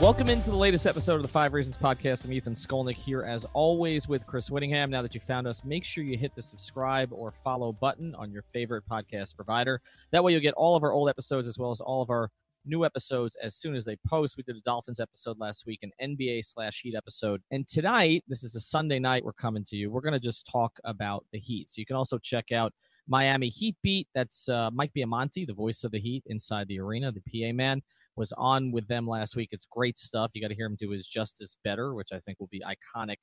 Welcome into the latest episode of the Five Reasons Podcast. I'm Ethan Skolnick here, as always, with Chris Whittingham. Now that you found us, make sure you hit the subscribe or follow button on your favorite podcast provider. That way, you'll get all of our old episodes as well as all of our new episodes as soon as they post. We did a Dolphins episode last week, an NBA slash Heat episode. And tonight, this is a Sunday night, we're coming to you. We're going to just talk about the Heat. So you can also check out Miami Heat Beat. That's uh, Mike Biamonte, the voice of the Heat inside the arena, the PA man was on with them last week. It's great stuff. You got to hear him do his Justice Better, which I think will be iconic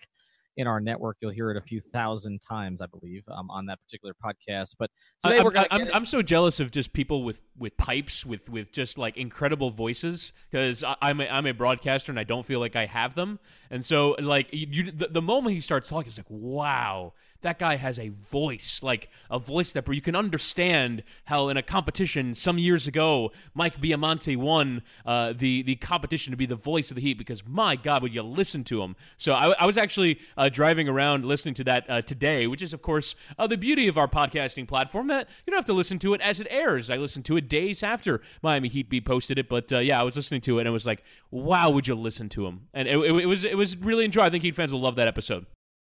in our network. You'll hear it a few thousand times, I believe, um, on that particular podcast. But today I, we're going. I'm, I'm so jealous of just people with with pipes with with just like incredible voices because I'm a, I'm a broadcaster and I don't feel like I have them. And so like you, the, the moment he starts talking, it's like wow that guy has a voice, like a voice that you can understand how in a competition some years ago, Mike Biamonte won uh, the the competition to be the voice of the Heat because my God, would you listen to him? So I, I was actually uh, driving around listening to that uh, today, which is of course uh, the beauty of our podcasting platform that you don't have to listen to it as it airs. I listened to it days after Miami Heat beat posted it, but uh, yeah, I was listening to it and it was like, wow, would you listen to him? And it, it, it was it was really enjoyable. I think Heat fans will love that episode.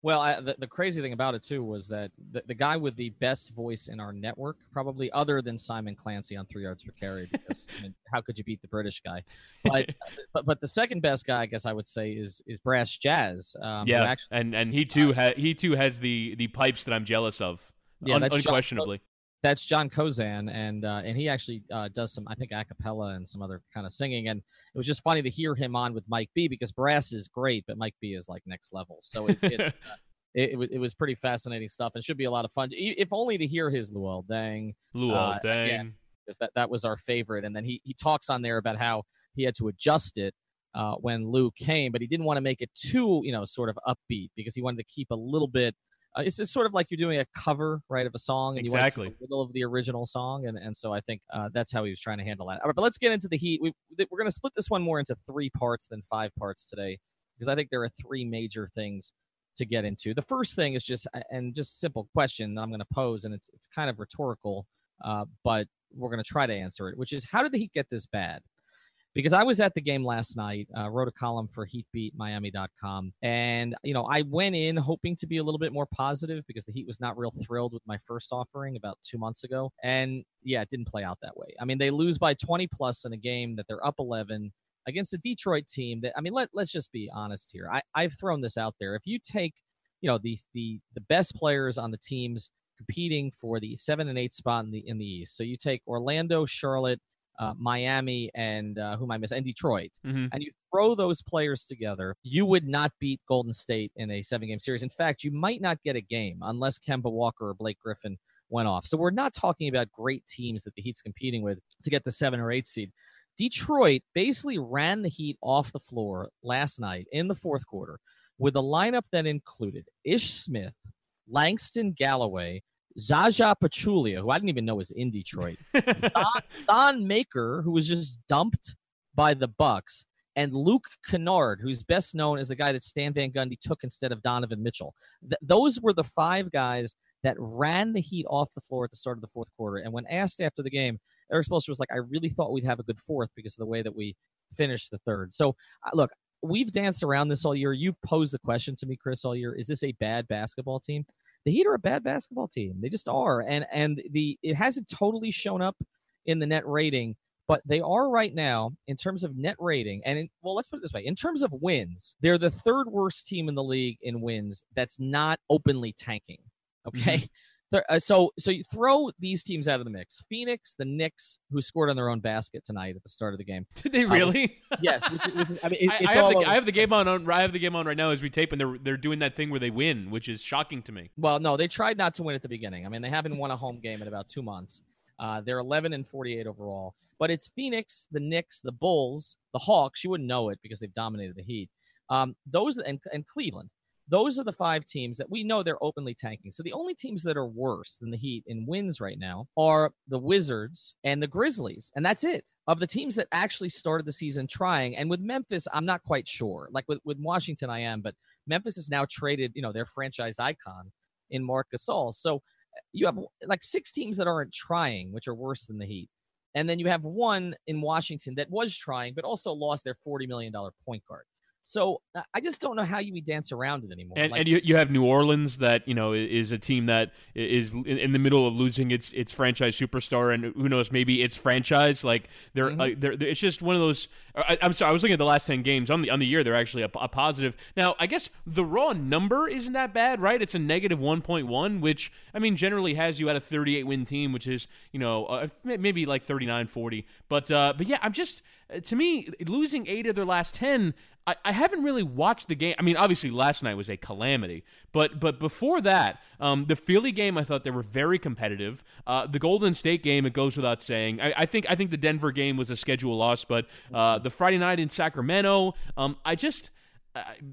Well, I, the, the crazy thing about it too was that the, the guy with the best voice in our network, probably other than Simon Clancy on Three Yards per Carry, because I mean, how could you beat the British guy? But, but but the second best guy, I guess I would say, is is Brass Jazz. Um, yeah, actually, and and he too uh, ha- he too has the the pipes that I'm jealous of. Yeah, un- unquestionably. That's John Kozan, and uh, and he actually uh, does some, I think, a cappella and some other kind of singing. And it was just funny to hear him on with Mike B because brass is great, but Mike B is like next level. So it it, uh, it, it, it, was pretty fascinating stuff, and should be a lot of fun, if only to hear his Luol Dang. Luol uh, Deng, because that that was our favorite. And then he he talks on there about how he had to adjust it uh, when Lou came, but he didn't want to make it too, you know, sort of upbeat because he wanted to keep a little bit uh, it's, it's sort of like you're doing a cover, right, of a song, and exactly. you want to the middle of the original song, and, and so I think uh, that's how he was trying to handle that. All right, but let's get into the heat. We, we're going to split this one more into three parts than five parts today, because I think there are three major things to get into. The first thing is just and just simple question that I'm going to pose, and it's it's kind of rhetorical, uh, but we're going to try to answer it, which is how did the Heat get this bad? Because I was at the game last night, uh, wrote a column for HeatBeatMiami.com, and you know I went in hoping to be a little bit more positive because the Heat was not real thrilled with my first offering about two months ago, and yeah, it didn't play out that way. I mean, they lose by 20 plus in a game that they're up 11 against a Detroit team that I mean, let let's just be honest here. I I've thrown this out there. If you take you know the the the best players on the teams competing for the seven and eight spot in the in the East, so you take Orlando, Charlotte uh, Miami and uh, whom I miss and Detroit, mm-hmm. and you throw those players together, you would not beat Golden State in a seven game series. In fact, you might not get a game unless Kemba Walker or Blake Griffin went off. So we're not talking about great teams that the Heat's competing with to get the seven or eight seed. Detroit basically ran the Heat off the floor last night in the fourth quarter with a lineup that included Ish Smith, Langston Galloway, Zaza Pachulia, who I didn't even know was in Detroit, Don, Thon Maker, who was just dumped by the Bucks, and Luke Kennard, who's best known as the guy that Stan Van Gundy took instead of Donovan Mitchell. Th- those were the five guys that ran the Heat off the floor at the start of the fourth quarter. And when asked after the game, Erik Spoelstra was like, "I really thought we'd have a good fourth because of the way that we finished the third. So, uh, look, we've danced around this all year. You've posed the question to me, Chris, all year: Is this a bad basketball team? The Heat are a bad basketball team. They just are, and and the it hasn't totally shown up in the net rating, but they are right now in terms of net rating. And in, well, let's put it this way: in terms of wins, they're the third worst team in the league in wins. That's not openly tanking. Okay. Mm-hmm. Uh, so so you throw these teams out of the mix. Phoenix, the Knicks, who scored on their own basket tonight at the start of the game. Did they really? Uh, yes. Which, which is, I mean, it, I, have the. I have the game on, on. I have the game on right now as we tape, and they're they're doing that thing where they win, which is shocking to me. Well, no, they tried not to win at the beginning. I mean, they haven't won a home game in about two months. Uh, they're 11 and 48 overall. But it's Phoenix, the Knicks, the Bulls, the Hawks. You wouldn't know it because they've dominated the Heat. Um, those and, and Cleveland. Those are the five teams that we know they're openly tanking. So the only teams that are worse than the Heat in wins right now are the Wizards and the Grizzlies, and that's it. Of the teams that actually started the season trying, and with Memphis, I'm not quite sure. Like with, with Washington, I am, but Memphis has now traded, you know, their franchise icon in Marc Gasol. So eh, you have like six teams that aren't trying, which are worse than the Heat. And then you have one in Washington that was trying, but also lost their $40 million point guard. So uh, I just don't know how you would dance around it anymore. And, Like, and you, you have New Orleans that you know is a team that is in, in the middle of losing its its franchise superstar, and who knows, maybe its franchise. Like they're, Mhm. like, they're, they're- it's just one of those. I, I'm sorry, I was looking at the last ten games on the on the year. They're actually a, a positive. Now, I guess the raw number isn't that bad, right? It's a negative one point one, which I mean generally has you at a 38 win team, which is you know uh, maybe like 39 40. But uh, but yeah, I'm just uh, to me losing eight of their last ten. I, I haven't really watched the game. I mean, obviously last night was a calamity, but but before that, um, the Philly game, I thought they were very competitive. Uh, the Golden State game, it goes without saying. I, I think I think the Denver game was a schedule loss, but uh, the Friday night in Sacramento, um, I just. It-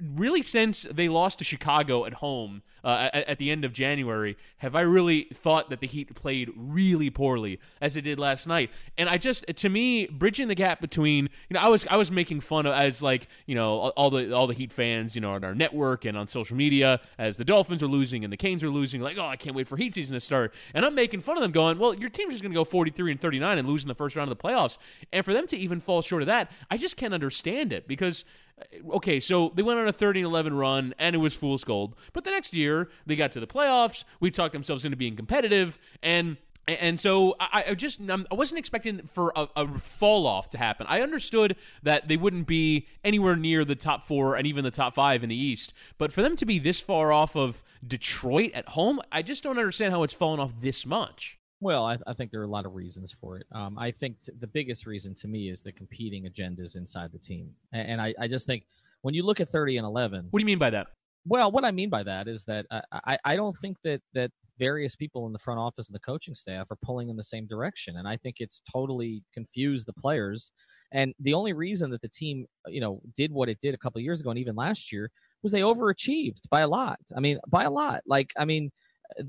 really since they lost to Chicago at home uh, at, at the end of January, have I really thought that the Heat played really poorly as it did last night? And I just, to me, bridging the gap between, you know, I was I was making fun of as like, you know, all, the all the Heat fans, you know, on our network and on social media as the Dolphins are losing and the Canes are losing, like, oh, I can't wait for Heat season to start. And I'm making fun of them, going, well, your team's just going to go 43 and 39 and lose in the first round of the playoffs. And for them to even fall short of that, I just can't understand it because okay, so they went on a 30 11 run and it was fool's gold. But the next year, they got to the playoffs. We talked themselves into being competitive. And and so I, I just I wasn't expecting for a, a fall off to happen. I understood that they wouldn't be anywhere near the top four and even the top five in the East, but for them to be this far off of Detroit at home, I just don't understand how it's fallen off this much. Well, I, I think there are a lot of reasons for it. Um, I think t- the biggest reason to me is the competing agendas inside the team, and, and I, I just think when you look at thirty and eleven, What do you mean by that? well, what I mean by that is that I, I, don't think that that various people in the front office and the coaching staff are pulling in the same direction, and I think it's totally confused the players. And the only reason that the team, you know, did what it did a couple of years ago and even last year was they overachieved by a lot. I mean, by a lot. Like, I mean,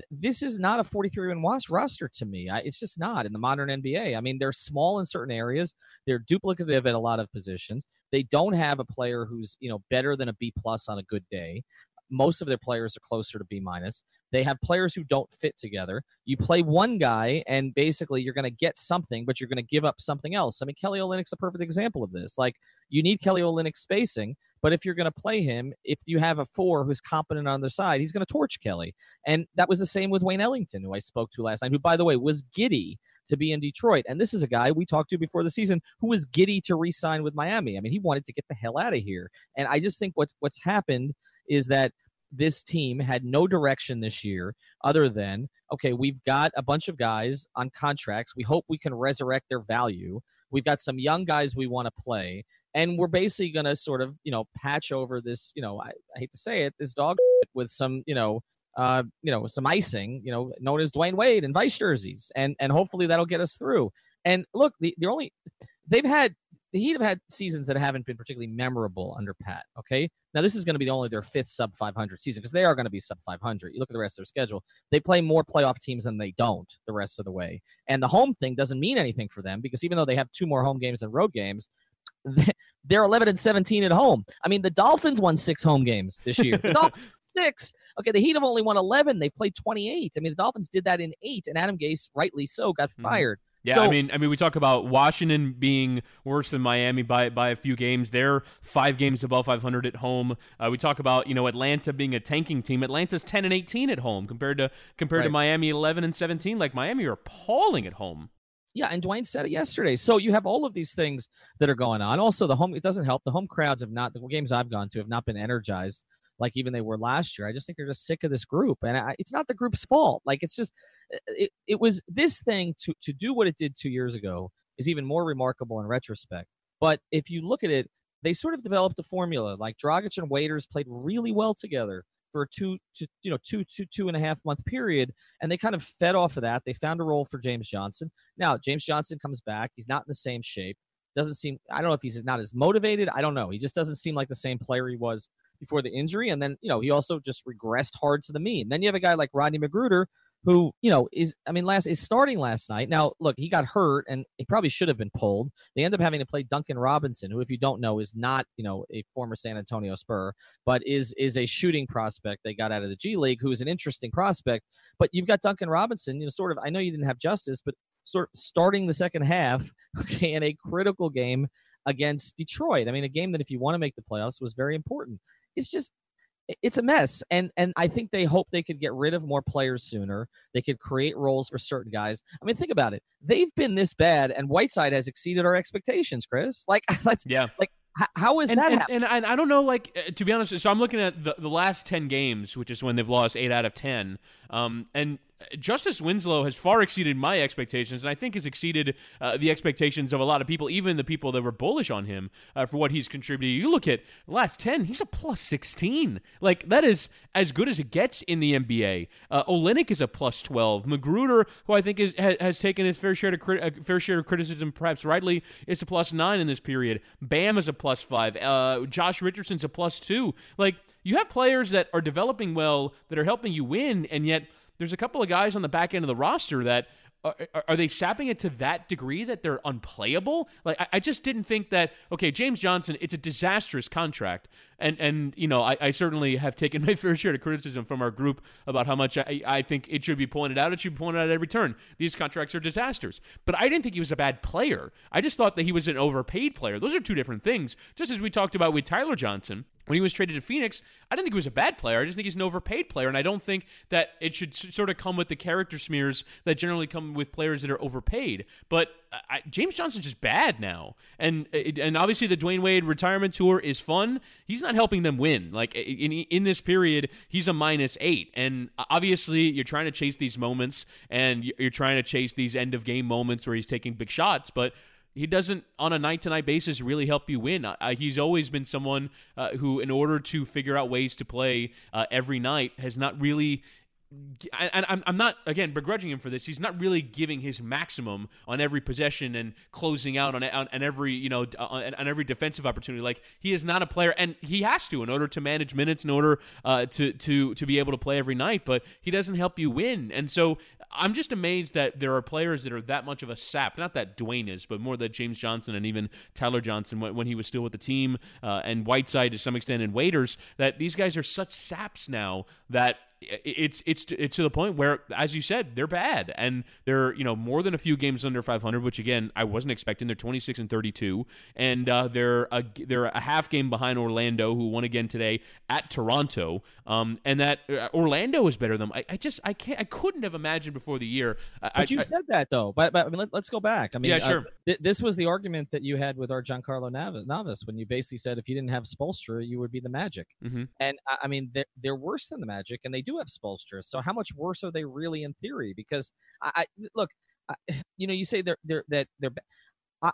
this is not a 43 win roster to me. I, it's just not in the modern NBA. I mean, they're small in certain areas. They're duplicative at a lot of positions. They don't have a player who's you know better than a B plus on a good day. Most of their players are closer to B minus. They have players who don't fit together. You play one guy, and basically you're going to get something, but you're going to give up something else. I mean, Kelly Olynyk's a perfect example of this. Like you need Kelly Olynyk spacing, but if you're going to play him, if you have a four who's competent on their side, he's going to torch Kelly. And that was the same with Wayne Ellington, who I spoke to last night, who, by the way, was giddy to be in Detroit. And this is a guy we talked to before the season who was giddy to re-sign with Miami. I mean, he wanted to get the hell out of here. And I just think what's what's happened is that this team had no direction this year other than okay, we've got a bunch of guys on contracts. We hope we can resurrect their value. We've got some young guys we want to play. And we're basically going to sort of, you know, patch over this, you know, I, I hate to say it, this dog with some, you know, uh, you know, some icing, you know, known as Dwyane Wade and vice jerseys, and and hopefully that'll get us through. And look, the the only they've had the Heat have had seasons that haven't been particularly memorable under Pat. Okay, now this is going to be only their fifth sub 500 season because they are going to be sub 500. You look at the rest of their schedule; they play more playoff teams than they don't the rest of the way. And the home thing doesn't mean anything for them because even though they have two more home games than road games, they're 11 and 17 at home. I mean, the Dolphins won six home games this year. Dolphins six. Okay, the Heat have only won 11. They played 28. I mean, the Dolphins did that in eight, and Adam Gase, rightly so, got Mhm. fired. Yeah, So- I mean, I mean, we talk about Washington being worse than Miami by by a few games. They're five games above 500 at home. Uh, we talk about you know Atlanta being a tanking team. Atlanta's 10 and 18 at home compared to compared to Miami 11 and 17. Like Miami are appalling at home. Yeah, and Dwyane said it yesterday. So you have all of these things that are going on. Also, the home it doesn't help. The home crowds have not the games I've gone to have not been energized like even they were last year. I just think they're just sick of this group, and I, it's not the group's fault. Like it's just it, it was this thing to to do what it did two years ago is even more remarkable in retrospect. But if you look at it, they sort of developed a formula. Like Dragic and Waiters played really well together for a two to you know two two two and a half month period, and they kind of fed off of that. They found a role for James Johnson. Now James Johnson comes back. He's not in the same shape. Doesn't seem. I don't know if he's not as motivated. I don't know. He just doesn't seem like the same player he was before the injury. And then, you know, he also just regressed hard to the mean. Then you have a guy like Rodney McGruder, who, you know, is, I mean, last is starting last night. Now, look, he got hurt and he probably should have been pulled. They end up having to play Duncan Robinson, who, if you don't know, is not, you know, a former San Antonio Spur, but is is a shooting prospect they got out of the G League, who is an interesting prospect. But you've got Duncan Robinson, you know, sort of, I know you didn't have justice, but sort of starting the second half, okay, in a critical game against Detroit. I mean, a game that if you want to make the playoffs was very important it's just it's a mess and and i think they hope they could get rid of more players sooner. They could create roles for certain guys. I mean think about it. They've been this bad and whiteside has exceeded our expectations chris. Like let's yeah. like how is and, that and, and, and, I don't know, like, uh, to be honest, so I'm looking at the, the last 10 games, which is when they've lost 8 out of 10. Um, and Justise Winslow has far exceeded my expectations, and I think has exceeded uh, the expectations of a lot of people, even the people that were bullish on him uh, for what he's contributed. You look at last 10, he's a plus 16. Like, that is as good as it gets in the NBA. Uh, Olynyk is a plus 12. McGruder, who I think is, has, has taken his fair share, to crit- uh, fair share of criticism, perhaps rightly, is a plus 9 in this period. Bam is a plus 5. Uh, Josh Richardson's a plus 2. Like, you have players that are developing well, that are helping you win, and yet – there's a couple of guys on the back end of the roster that are, are, they sapping it to that degree that they're unplayable? Like I, I, just didn't think that. Okay, James Johnson, it's a disastrous contract, and and you know I, I certainly have taken my fair share of criticism from our group about how much I, I think it should be pointed out. It should be pointed out at every turn. These contracts are disasters. But I didn't think he was a bad player. I just thought that he was an overpaid player. Those are two different things. Just as we talked about with Tyler Johnson when he was traded to Phoenix, I didn't think he was a bad player. I just think he's an overpaid player, and I don't think that it should sort of come with the character smears that generally come with players that are overpaid. But I, James Johnson's just bad now, and uh, and obviously the Dwyane Wade retirement tour is fun. He's not helping them win. Like in in this period, he's a minus eight, and obviously you're trying to chase these moments, and you're trying to chase these end of game moments where he's taking big shots, but he doesn't on a night to night basis really help you win. Uh, he's always been someone uh, who, in order to figure out ways to play uh, every night, has not really and I'm, not again begrudging him for this. He's not really giving his maximum on every possession and closing out on, on, on every you know on, on, every defensive opportunity. Like he is not a player, and he has to in order to manage minutes, in order uh, to to to be able to play every night. But he doesn't help you win, and so I'm just amazed that there are players that are that much of a sap. Not that Dwyane is, but more that James Johnson and even Tyler Johnson when, when he was still with the team, uh, and Whiteside to some extent, and Waiters. That these guys are such saps now that it's it's it's to the point where, as you said, they're bad, and they're you know more than a few games under 500, which again I wasn't expecting. They're 26 and 32, and uh, they're a, they're a half game behind Orlando, who won again today at Toronto. Um, and that uh, Orlando is better than. I, I, just I can't I couldn't have imagined before the year. I, but you I, said that though. But, but I mean, let, us go back. I mean, yeah, uh, sure. Th- this was the argument that you had with our Giancarlo Navas when you basically said if you didn't have Spoelstra, you would be the Magic. Mm-hmm. And I mean, they're, they're worse than the Magic, and they do have Spoelstra. So how much worse are they really in theory? Because I, I look, I, you know, you say they're they're that they're.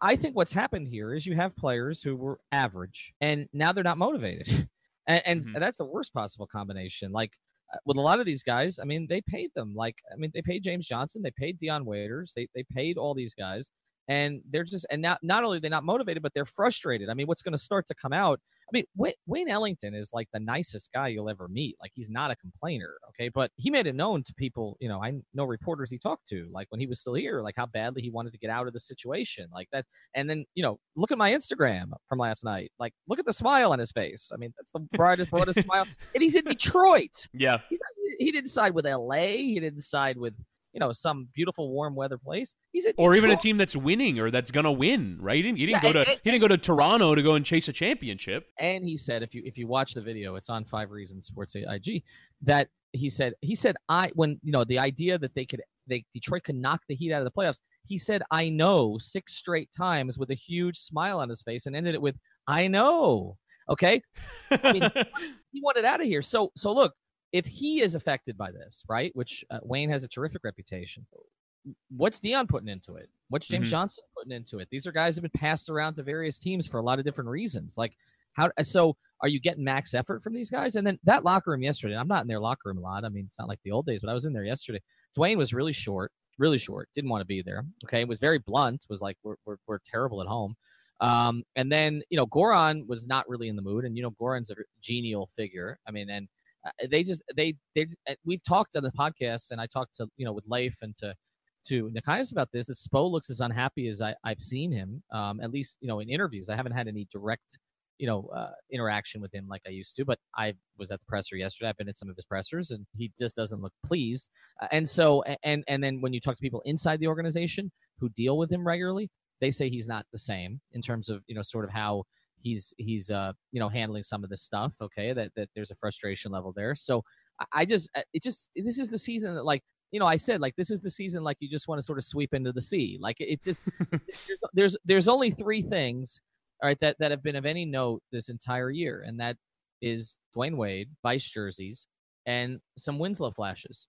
I think what's happened here is you have players who were average, and now they're not motivated, and, and mm-hmm. that's the worst possible combination. Like uh, with a lot of these guys, I mean, they paid them. Like, I mean, they paid James Johnson, they paid Dion Waiters, they they paid all these guys, and they're just and not not only they're they not motivated, but they're frustrated. I mean, what's going to start to come out? I mean, Wayne, Wayne Ellington is like the nicest guy you'll ever meet. Like he's not a complainer, okay, but he made it known to people. You know, I know reporters he talked to, like when he was still here, like how badly he wanted to get out of the situation, like that. And then you know, look at my Instagram from last night. Like, look at the smile on his face. I mean, that's the brightest, broadest smile, and he's in Detroit. Yeah, he's not, he didn't side with L.A. He didn't side with you know some beautiful warm weather place. He's at or even a team that's winning or that's gonna win, right? He didn't, he didn't yeah, go to and, he didn't go to Toronto to go and chase a championship. And he said, if you if you watch the video, it's on Five Reasons Sports IG. That he said he said I when you know the idea that they could they Detroit could knock the Heat out of the playoffs. He said I know six straight times with a huge smile on his face and ended it with I know. Okay, I mean, he wanted out of here. So so look, if he is affected by this, right? Which uh, Wayne has a terrific reputation. What's Dion putting into it? What's James Mhm. Johnson putting into it? These are guys who've been passed around to various teams for a lot of different reasons. Like how? So are you getting max effort from these guys? And then that locker room yesterday. I'm not in their locker room a lot. I mean, it's not like the old days, but I was in there yesterday. Dwyane was really short, really short. Didn't want to be there. Okay, It was very blunt. Was like, we're we're, we're terrible at home. Um, and then you know, Goran was not really in the mood, and you know, Goran's a genial figure. I mean, and uh, they just they they uh, we've talked on the podcast, and I talked to you know with Leif and to to Nekias about this. That Spo looks as unhappy as I, I've seen him, um, at least you know in interviews. I haven't had any direct you know uh, interaction with him like I used to, but I was at the presser yesterday. I've been at some of his pressers, and he just doesn't look pleased. Uh, and so and and then when you talk to people inside the organization who deal with him regularly, they say he's not the same in terms of you know sort of how he's he's uh you know handling some of this stuff okay that that there's a frustration level there so I, just it just this is the season that like you know i said like this is the season like you just want to sort of sweep into the sea like it, just there's, there's only three things all right that that have been of any note this entire year and that is dwyane wade vice jerseys and some winslow flashes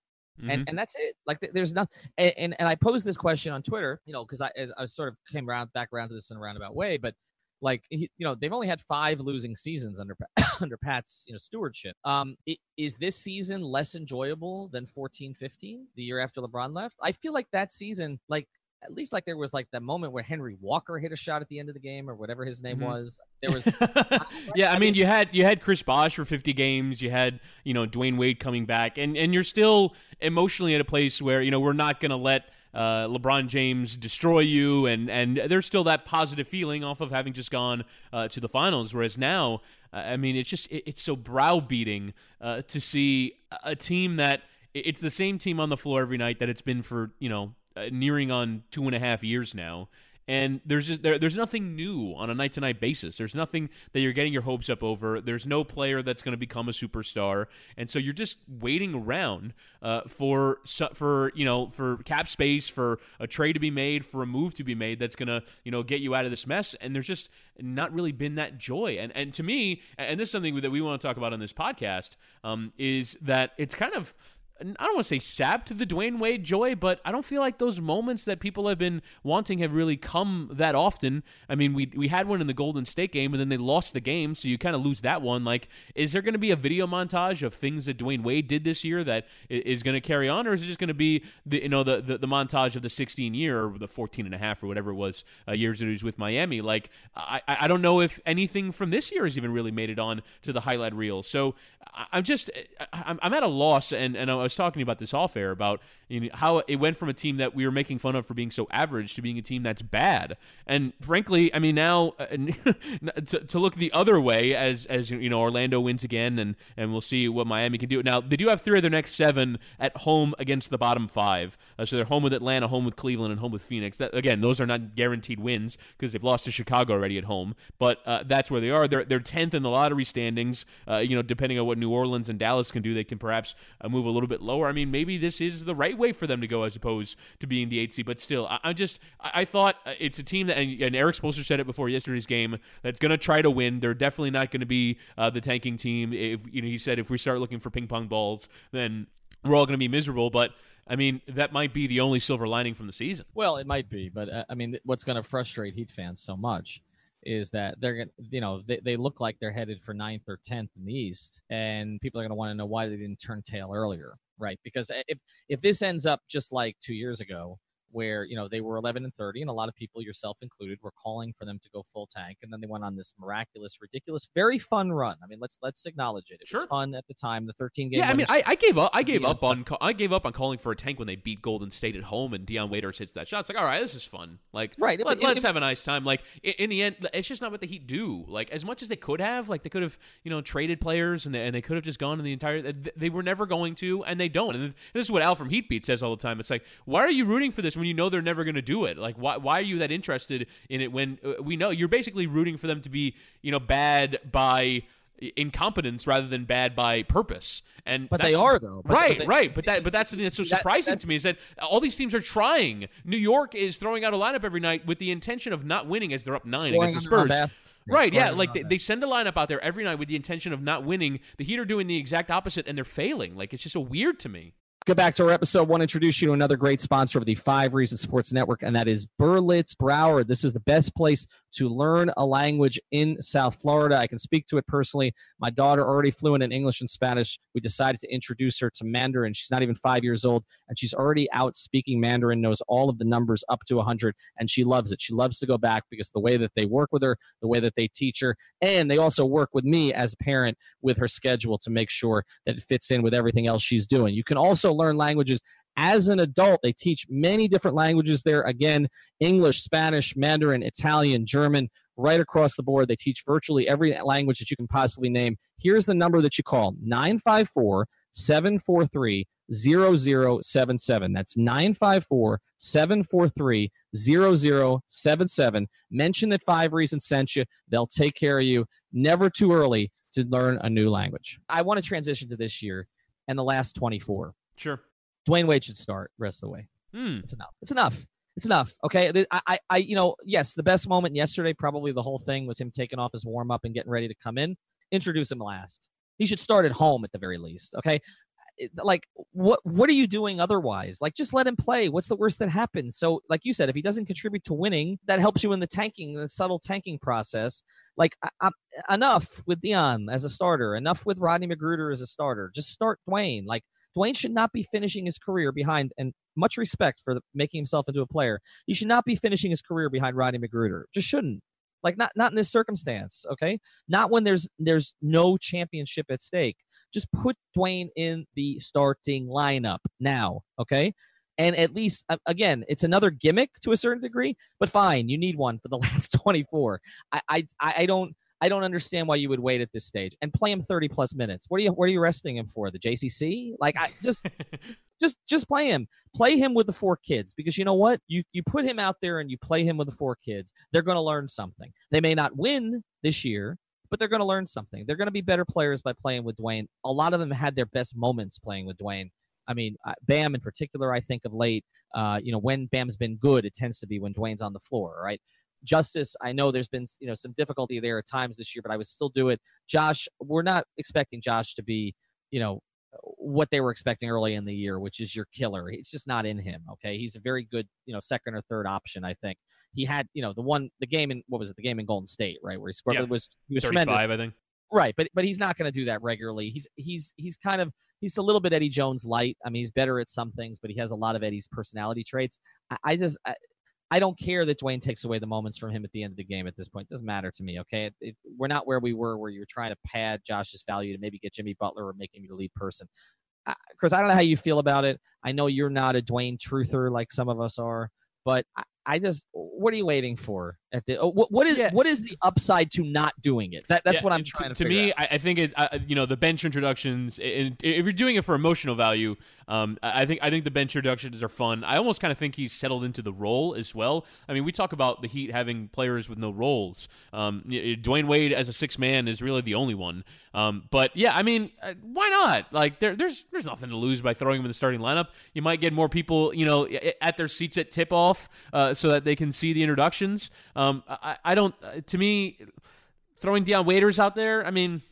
and Mhm. and that's it. Like there's not and, and and I posed this question on Twitter, you know, because I I sort of came around back around to this in a roundabout way, but like he, you know they've only had five losing seasons under under Pat's you know stewardship. Um, is this season less enjoyable than 14, 15, the year after LeBron left? I feel like that season, like at least like there was like that moment where Henry Walker hit a shot at the end of the game or whatever his name Mhm. was. There was yeah, I, I mean, mean- you had you had Chris Bosh for 50 games. You had you know Dwyane Wade coming back, and and you're still emotionally at a place where you know we're not going to let uh, LeBron James destroy you, and and there's still that positive feeling off of having just gone uh, to the finals. Whereas now, uh, I mean, it's just it, it's so browbeating uh, to see a- team that it's the same team on the floor every night that it's been for you know uh, nearing on two and a half years now and there's just, there, there's nothing new on a night to night basis. There's nothing that you're getting your hopes up over. There's no player that's going to become a superstar, and so you're just waiting around uh, for for you know for cap space, for a trade to be made, for a move to be made that's going to you know get you out of this mess. And there's just not really been that joy. And and to me, and this is something that we want to talk about on this podcast, um, is that it's kind of I don't want to say sapped the Dwyane Wade joy, but I don't feel like those moments that people have been wanting have really come that often. I mean, we we had one in the Golden State game, and then they lost the game, so you kind of lose that one. Like, is there going to be a video montage of things that Dwyane Wade did this year that is going to carry on, or is it just going to be the you know the, the the montage of the 16 year or the 14 and a half or whatever it was uh, years that he was with Miami? Like, I I don't know if anything from this year has even really made it on to the highlight reel. So I- I'm just I- I'm, I'm at a loss, and and I was talking to you about this off air about you know, how it went from a team that we were making fun of for being so average to being a team that's bad. And frankly, I mean now uh, to, to look the other way as as you know Orlando wins again, and and we'll see what Miami can do. Now they do have three of their next seven at home against the bottom five, uh, so they're home with Atlanta, home with Cleveland, and home with Phoenix. That, again, those are not guaranteed wins because they've lost to Chicago already at home, but uh, that's where they are. They're they're tenth in the lottery standings. Uh, you know, depending on what New Orleans and Dallas can do, they can perhaps uh, move a little bit lower. I mean, maybe this is the right way for them to go as opposed to being the eight seed. But still, I, I just I, I thought uh, it's a team that and, and Erik Spoelstra said it before yesterday's game that's going to try to win. They're definitely not going to be uh, the tanking team. If you know, he said if we start looking for ping pong balls, then we're all going to be miserable. But I mean, that might be the only silver lining from the season. Well, it might be, but uh, I mean, what's going to frustrate Heat fans so much is that they're going, to you know, they, they look like they're headed for ninth or tenth in the East, and people are going to want to know why they didn't turn tail earlier, right? Because eh, if if this ends up just like two years ago, where you know they were 11 and 30 and a lot of people yourself included were calling for them to go full tank and then they went on this miraculous ridiculous very fun run i mean let's let's acknowledge it it Sure. was fun at the time the 13 game Yeah, I mean, I, I gave up. I gave up on. I gave up on calling for a tank when they beat Golden State at home and Dion Waiters hits that shot. It's like, all right, this is fun. Like, Right, Let, but- us have a nice time. Like, in, in the end, it's just not what the Heat do. Like, as much as they could have, like, they could have, you know, traded players and they, and they could have just gone in the entire. th- They were never going to, and they don't. And this is what Al from Heat Beat says all the time. It's like, why are you rooting for this when you know they're never going to do it? Like, why why are you that interested in it when uh, we know you're basically rooting for them to be, you know, bad by incompetence rather than bad by purpose. And But they are, though. But- right, but they- right. But that but that's something that's so surprising that- to me is that all these teams are trying. New York is throwing out a lineup every night with the intention of not winning as they're up nine against the on their own Spurs. right, yeah. Like they, they, send a lineup out there every night with the intention of not winning. The Heat are doing the exact opposite, and they're failing. Like it's just so weird to me. Go back to our episode. To introduce you to another great sponsor of the Five Reasons Sports Network, and that is Berlitz Broward. This is the best place to learn a language in South Florida. I can speak to it personally. My daughter, already fluent in English and Spanish, we decided to introduce her to Mandarin. She's not even five years old, and she's already out speaking Mandarin, knows all of the numbers up to 100, and she loves it. She loves to go back because the way that they work with her, the way that they teach her, and they also work with me as a parent with her schedule to make sure that it fits in with everything else she's doing. You can also learn languages as an adult. They teach many different languages there. Again, English, Spanish, Mandarin, Italian, German, right across the board. They teach virtually every language that you can possibly name. Here's the number that you call 954 743 0077. That's 954 743 0077. Mention that Five Reasons sent you. They'll take care of you. Never too early to learn a new language. I want to transition to this year and the last 24. Sure. Dwyane Wade should start rest of the way. Hmm. It's enough. It's enough. It's enough. Okay. I, I, I, you know, yes, the best moment yesterday, probably the whole thing was him taking off his warm up and getting ready to come in. Introduce him last. He should start at home at the very least. Okay. Like, what, what are you doing otherwise? Like, just let him play. What's the worst that happens? So, like you said, if he doesn't contribute to winning, that helps you in the tanking, the subtle tanking process. Like, I, I, enough with Dion as a starter. Enough with Rodney McGruder as a starter. Just start Dwyane. Like, Dwyane should not be finishing his career behind, and much respect for the, making himself into a player. He should not be finishing his career behind Rodney McGruder. Just shouldn't. Like not not in this circumstance, okay? Not when there's there's no championship at stake. Just put Dwyane in the starting lineup now, okay? And at least again, it's another gimmick to a certain degree, but fine, you need one for the last 24. I I I don't I don't understand why you would wait at this stage and play him 30 plus minutes. What are you what are you resting him for? The JCC? Like I just just just play him. Play him with the four kids because you know what? You you put him out there and you play him with the four kids. They're going to learn something. They may not win this year, but they're going to learn something. They're going to be better players by playing with Dwyane. A lot of them had their best moments playing with Dwyane. I mean, uh, Bam in particular, I think of late, uh, you know, when Bam's been good, it tends to be when Dwyane's on the floor, right? Justise, I know there's been you know some difficulty there at times this year, but I would still do it. Josh, we're not expecting Josh to be you know what they were expecting early in the year, which is your killer. It's just not in him. Okay, he's a very good you know second or third option. I think he had you know the one the game in what was it the game in Golden State right where he scored yeah. was he was tremendous. I think. Right, but but he's not going to do that regularly. He's he's he's kind of he's a little bit Eddie Jones light. I mean, he's better at some things, but he has a lot of Eddie's personality traits. I, I just I, I don't care that Dwyane takes away the moments from him at the end of the game at this point. It doesn't matter to me, okay? It, it, we're not where we were where you were trying to pad Josh's value to maybe get Jimmy Butler or make him your lead person. Chris, I don't know how you feel about it. I know you're not a Dwyane truther like some of us are, but I, I just, what are you waiting for? At the, what, what is yeah. what is the upside to not doing it? That, that's yeah, what I'm trying to. To, to me, I, I, think it. Uh, you know, the bench introductions. It, if you're doing it for emotional value, um, I think I think the bench introductions are fun. I almost kind of think he's settled into the role as well. I mean, we talk about the Heat having players with no roles. Um, Dwyane Wade as a six man is really the only one. Um, but yeah, I mean, uh, why not? Like, there, there's there's nothing to lose by throwing him in the starting lineup. You might get more people, you know, at their seats at tip off, uh, so that they can see the introductions. Um, I, I don't. Uh, to me, throwing Dion Waiters out there, I mean.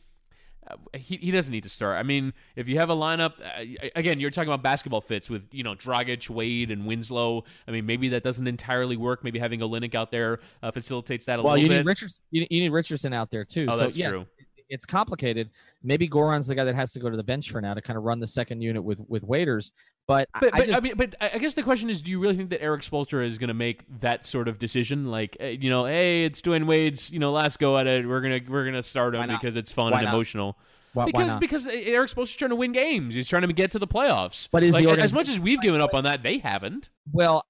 Uh, he, he doesn't need to start. I mean, if you have a lineup, uh, again, you're talking about basketball fits with you know Dragic, Wade, and Winslow. I mean, maybe that doesn't entirely work. Maybe having Olynyk out there uh, facilitates that a well, little you bit. Need Richardson, you, you, need Richardson out there too. Oh, so, that's yes, true it's complicated. Maybe Goran's the guy that has to go to the bench for now to kind of run the second unit with with Waiters. But but, I, but, just, I mean, but I guess the question is, do you really think that Erik Spoelstra is going to make that sort of decision? Like, eh, you know, hey, it's Dwyane Wade's, you know, last go at it. We're gonna we're gonna start him because it's fun why and not? emotional. Why, because why because Erik Spoelstra's trying to win games. He's trying to get to the playoffs. But is like, as much as we've given up on that, they haven't. Well,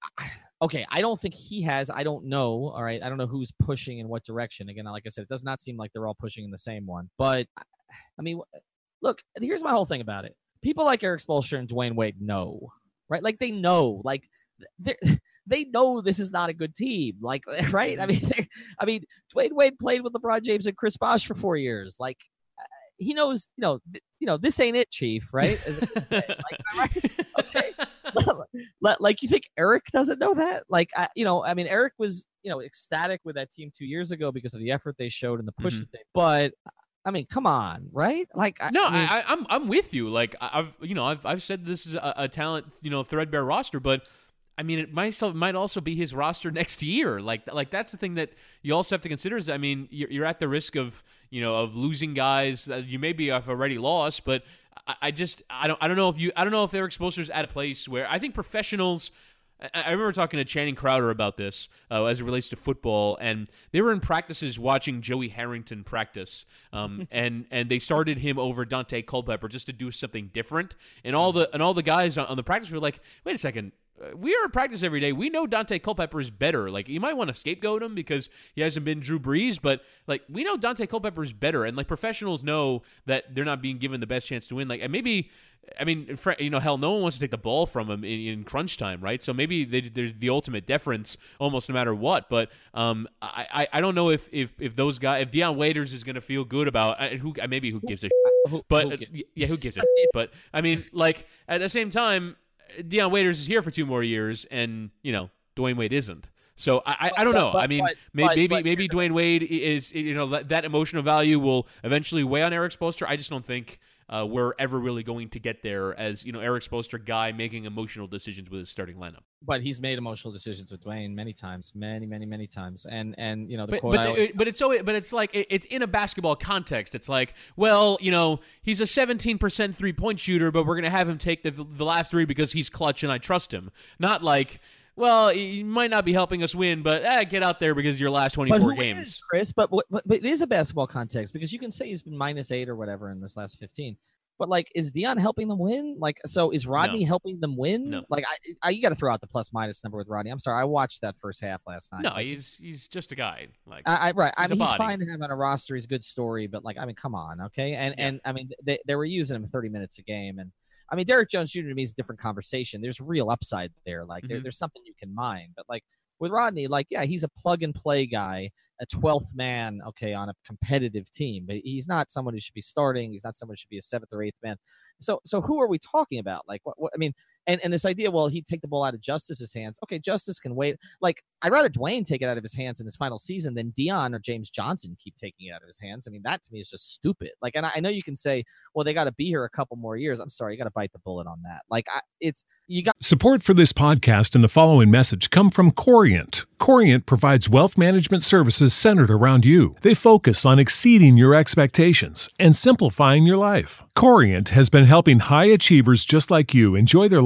okay, I don't think he has. I don't know. All right, I don't know who's pushing in what direction. Again, like I said, it does not seem like they're all pushing in the same one. But I mean, look, here's my whole thing about it. People like Erik Spoelstra and Dwyane Wade know, right? Like they know, like they know this is not a good team. Like, right? I mean, I mean, Dwyane Wade played with LeBron James and Chris Bosh for four years. Like, uh, he knows, you know, you know, this ain't it, Chief, right? like, right? Okay. Like you think Erik doesn't know that? Like, I, you know, I mean, Erik was, you know, ecstatic with that team two years ago because of the effort they showed and the push Mhm. that they. But I mean, come on, right? Like, I, No, I mean, I, I, I'm I'm with you. Like I've you know I've I've said this is a, a talent you know threadbare roster, but I mean it might might also be his roster next year. Like like that's the thing that you also have to consider. Is I mean you're, you're at the risk of you know of losing guys that you maybe have already lost, but I, I just I don't I don't know if you I don't know if Erik Spoelstra's at a place where I think professionals. I remember talking to Channing Crowder about this uh, as it relates to football, and they were in practices watching Joey Harrington practice, um, and and they started him over Daunte Culpepper just to do something different, and all the and all the guys on, on the practice were like, wait a second. Uh, We are at practice every day. We know Daunte Culpepper is better. Like you might want to scapegoat him because he hasn't been Drew Brees, but like we know Daunte Culpepper is better, and like professionals know that they're not being given the best chance to win. Like and maybe I mean, you know, hell, no one wants to take the ball from him in, in crunch time, right? So maybe they, there's the ultimate deference almost no matter what. But um, I, I, I don't know if, if if those guys, if Dion Waiters is going to feel good about uh, who maybe who gives a who- but who uh, gives- yeah, who gives a But I mean, like at the same time, Dion Waiters is here for two more years, and you know, Dwyane Wade isn't. So I, I, I don't know. but- I mean, but- may- but- maybe maybe Dwyane Wade is you know that, that emotional value will eventually weigh on Erik Spoelstra. I just don't think uh, we're ever really going to get there as you know Erik Spoelstra guy making emotional decisions with his starting lineup. but he's made emotional decisions with Dwyane many times, many, many, many times, and and you know the But but, the- always- but it's so but it's like it- it's in a basketball context. It's like well you know he's a 17% three point shooter, but we're gonna have him take the the last three because he's clutch and I trust him. Not like. Well, he might not be helping us win, but eh, get out there because your last But 24 who games. is, Chris. But, but but it is a basketball context because you can say he's been minus eight or whatever in this last fifteen. But like, is Dion helping them win? Like, so is Rodney helping them win? No. Like, I, I you got to throw out the plus minus number with Rodney. I'm sorry, I watched that first half last night. No, Like, he's he's just a guy. Like I, I right. I mean, he's body. fine to have on a roster. He's a good story, but like, I mean, come on, okay. And Yeah. and I mean, they, they were using him 30 minutes a game, and I mean, Derrick Jones Jr. to me is a different conversation. There's real upside there. Like, there, Mhm. there's something you can mine, but like with Rodney, like, yeah, he's a plug and play guy, a 12th man, okay, on a competitive team, but he's not someone who should be starting. He's not someone who should be a seventh or eighth man. So, so who are we talking about? Like, what, what I mean, and and this idea, well, he'd take the ball out of Justise's hands. Okay, Justise can wait. Like, I'd rather Dwyane take it out of his hands in his final season than Dion or James Johnson keep taking it out of his hands. I mean, that to me is just stupid. Like, and I, I know you can say, well, they got to be here a couple more years. I'm sorry, you got to bite the bullet on that. Like, I, it's you got. Support for this podcast and the following message come from Corient. Corient provides wealth management services centered around you. They focus on exceeding your expectations and simplifying your life. Corient has been helping high achievers just like you enjoy their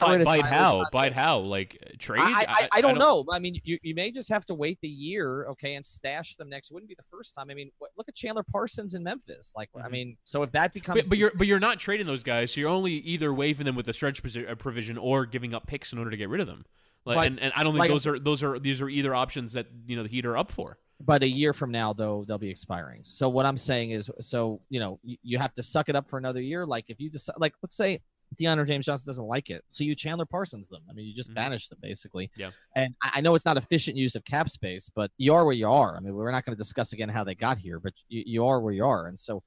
Rid bite, how? Bite how? Like uh, trade? I, I, I, don't know. I mean, you, you may just have to wait the year, okay, and stash them next. It wouldn't be the first time. I mean, what, look at Chandler Parsons in Memphis. Like, I Mhm. mean, so if that becomes, But, but you're but you're not trading those guys. So you're only either waiving them with a stretch uh, provision or giving up picks in order to get rid of them. Like, Like- and, and I don't think like- those are those are these are either options that you know the Heat are up for. but a year from now, though, they'll be expiring. So what I'm saying is, so you know, you, you have to suck it up for another year. Like if you decide, like let's say Or James Johnson doesn't like it, so you Chandler Parsons them. I mean, you just Mhm. banish them basically. Yeah. And I, I know it's not efficient use of cap space, but you are where you are. I mean, we're not going to discuss again how they got here, but you, you are where you are, and so.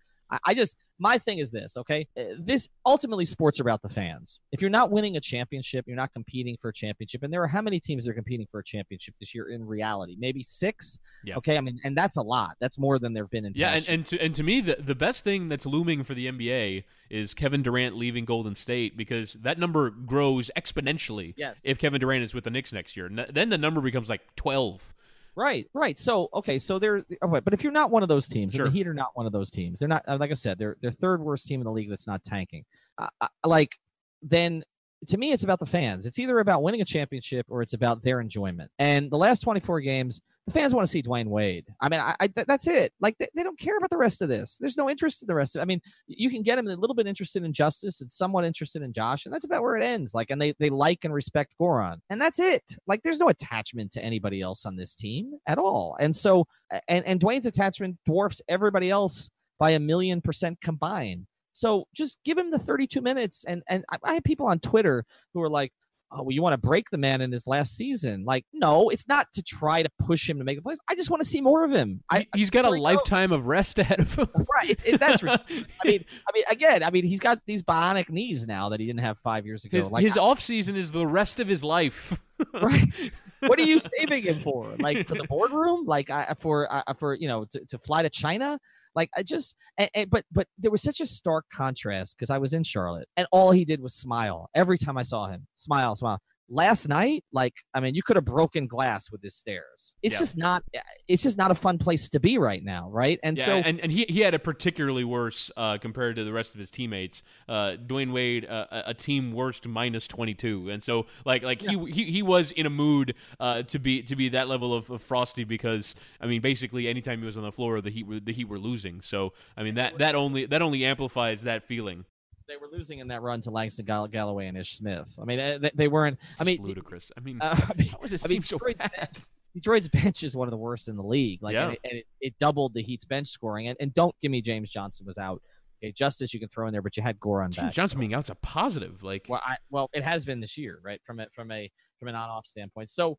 I- just my thing is this, okay? Uh, This ultimately sports are about the fans. If you're not winning a championship, you're not competing for a championship, and there are how many teams are competing for a championship this year in reality? Maybe six. Yeah. Okay, I mean, and that's a lot. That's more than there've been in. Yeah, and, and to and to me the the best thing that's looming for the NBA is Kevin Durant leaving Golden State because that number grows exponentially Yes. if Kevin Durant is with the Knicks next year. Then the number becomes like twelve. Right, right. So okay, so they're okay, but if you're not one of those teams, Sure. the Heat are not one of those teams, they're not. uh, Like I said, they're they're third worst team in the league that's not tanking. Uh, like then. To me, it's about the fans. It's either about winning a championship or it's about their enjoyment. And the last 24 games, the fans want to see Dwyane Wade. I mean, I, I th- that's it. Like they, they don't care about the rest of this. There's no interest in the rest of. I mean, you can get them a little bit interested in Justise and somewhat interested in Josh, and that's about where it ends. Like, and they they like and respect Goran, and that's it. Like, there's no attachment to anybody else on this team at all. And so, and and Dwyane's attachment dwarfs everybody else by a million percent combined. So just give him the 32 minutes. And and I, I have people on Twitter who are like, oh, well, you want to break the man in his last season. Like, no, it's not to try to push him to make the plays. I just want to see more of him. I, He- he's got a There we go. lifetime of rest ahead of him. right. It's, it, that's, I mean, I mean, again, I mean, he's got these bionic knees now that he didn't have five years ago. his, like, his off season is the rest of his life. right. what are you saving him for? Like for the boardroom? Like I, for uh, for you know to, to fly to China? Like I just, and, and- but but there was such a stark contrast because I was in Charlotte and all he did was smile every time I saw him. Smile, smile. Last night, like I mean, you could have broken glass with his stairs It's Yeah. just not. It's just not a fun place to be right now, right? And yeah, so and, and he, he had a particularly worse uh, compared to the rest of his teammates. Uh, Dwyane Wade, uh, a- team worst minus twenty two, and so like like he, he he was in a mood uh, to be to be that level of, of frosty because I mean basically anytime he was on the floor the Heat were the Heat were losing. So I mean that that only that only amplifies that feeling. They were losing in that run to Langston Gall- Galloway and Ish Smith. I mean, they, they weren't. I mean, ludicrous. I mean, uh, I mean, how is this I mean, so Detroit's bad? Detroit's bench is one of the worst in the league. Like, Yeah. and, it, and it, it doubled the Heat's bench scoring. And, and don't give me James Johnson was out. Okay, Justise you can throw in there, but you had Goran James back. Johnson so- being out's a positive. Like well, I, well, it has been this year, right? From a from a from an on-off standpoint. So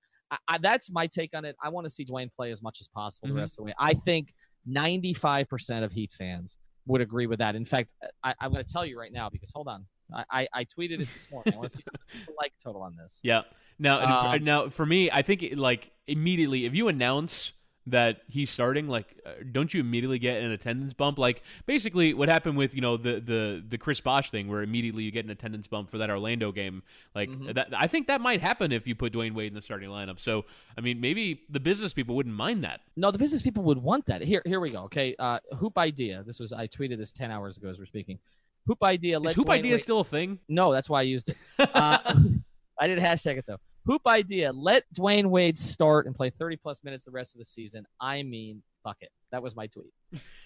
I, that's my take on it. I want to see Dwyane play as much as possible Mhm. the rest of the way. I think 95 percent of Heat fans would agree with that. In fact, I, I'm going to tell you right now because hold on, I, I, I tweeted it this morning. I want to see the like total on this. Yeah. Now, for- Um, now for me, I think it, like immediately if you announce that he's starting, like, uh, don't you immediately get an attendance bump? Like, basically, what happened with you know the the the Chris Bosh thing, where immediately you get an attendance bump for that Orlando game. Like, Mhm. that I think that might happen if you put Dwyane Wade in the starting lineup. So, I mean, maybe the business people wouldn't mind that. No, the business people would want that. Here, here we go. Okay, uh, hoop idea. This was I tweeted this ten hours ago as we're speaking. Hoop idea. Is hoop Dwyane idea Wade- still a thing? No, that's why I used it. Uh, I didn't hashtag it though. Hoop idea. Let Dwyane Wade start and play 30 plus minutes the rest of the season. I mean, fuck it. That was my tweet.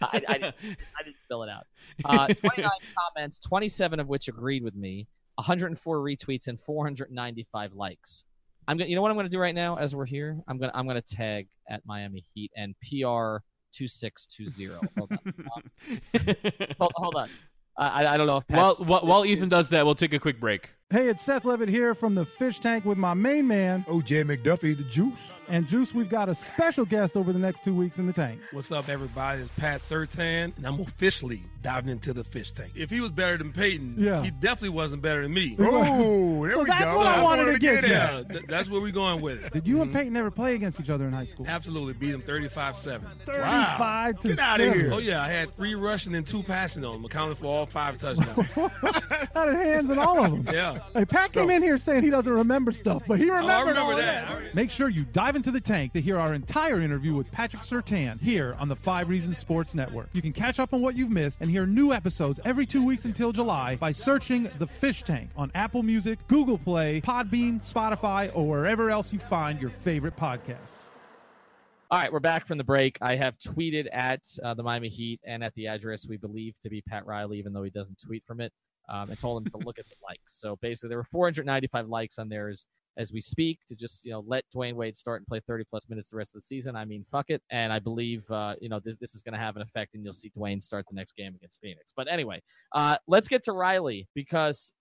I, I, didn't, I didn't spell it out. Uh, 29 comments, 27 of which agreed with me, 104 retweets, and 495 likes. I'm gonna. You know what I'm gonna do right now as we're here? I'm gonna. I'm gonna tag at Miami Heat and PR 2620. Hold on. hold, hold on. I, I- don't know if Pat's, while while Ethan does that, we'll take a quick break. Hey, it's Seth Levitt here from the Fish Tank with my main man. OJ McDuffie, the juice. And Juice, we've got a special guest over the next two weeks in the tank. What's up, everybody? It's Pat Surtain, and I'm officially diving into the fish tank. If he was better than Peyton, Yeah. he definitely wasn't better than me. Oh, there So we that's go. what I wanted to get at. Yeah, th- that's where we're going with it. Did you and Peyton ever play against each other in high school? Absolutely beat him 35 7. 35 to Get outta 7. here. Oh, yeah, I had three rushing and two passing on him, accounting for all five touchdowns. Had hands in all of them. yeah. Hey, Pat came in here saying he doesn't remember stuff, but he Oh, I remembered all remember that. I- Make sure you dive into the tank to hear our entire interview with Patrick Surtain here on the Five Reasons Sports Network. You can catch up on what you've missed and hear new episodes every two weeks until July by searching The Fish Tank on Apple Music, Google Play, Podbean, Spotify, or wherever else you find your favorite podcasts. All right, we're back from the break. I have tweeted at uh, the Miami Heat and at the address we believe to be Pat Riley, even though he doesn't tweet from it. Um, and told him to look at the likes. So basically, there were 495 likes on there as, we speak to just you know let Dwyane Wade start and play 30 plus minutes the rest of the season. I mean, fuck it. And I believe uh, you know th- this is going to have an effect, and you'll see Dwyane start the next game against Phoenix. But anyway, uh, let's get to Riley because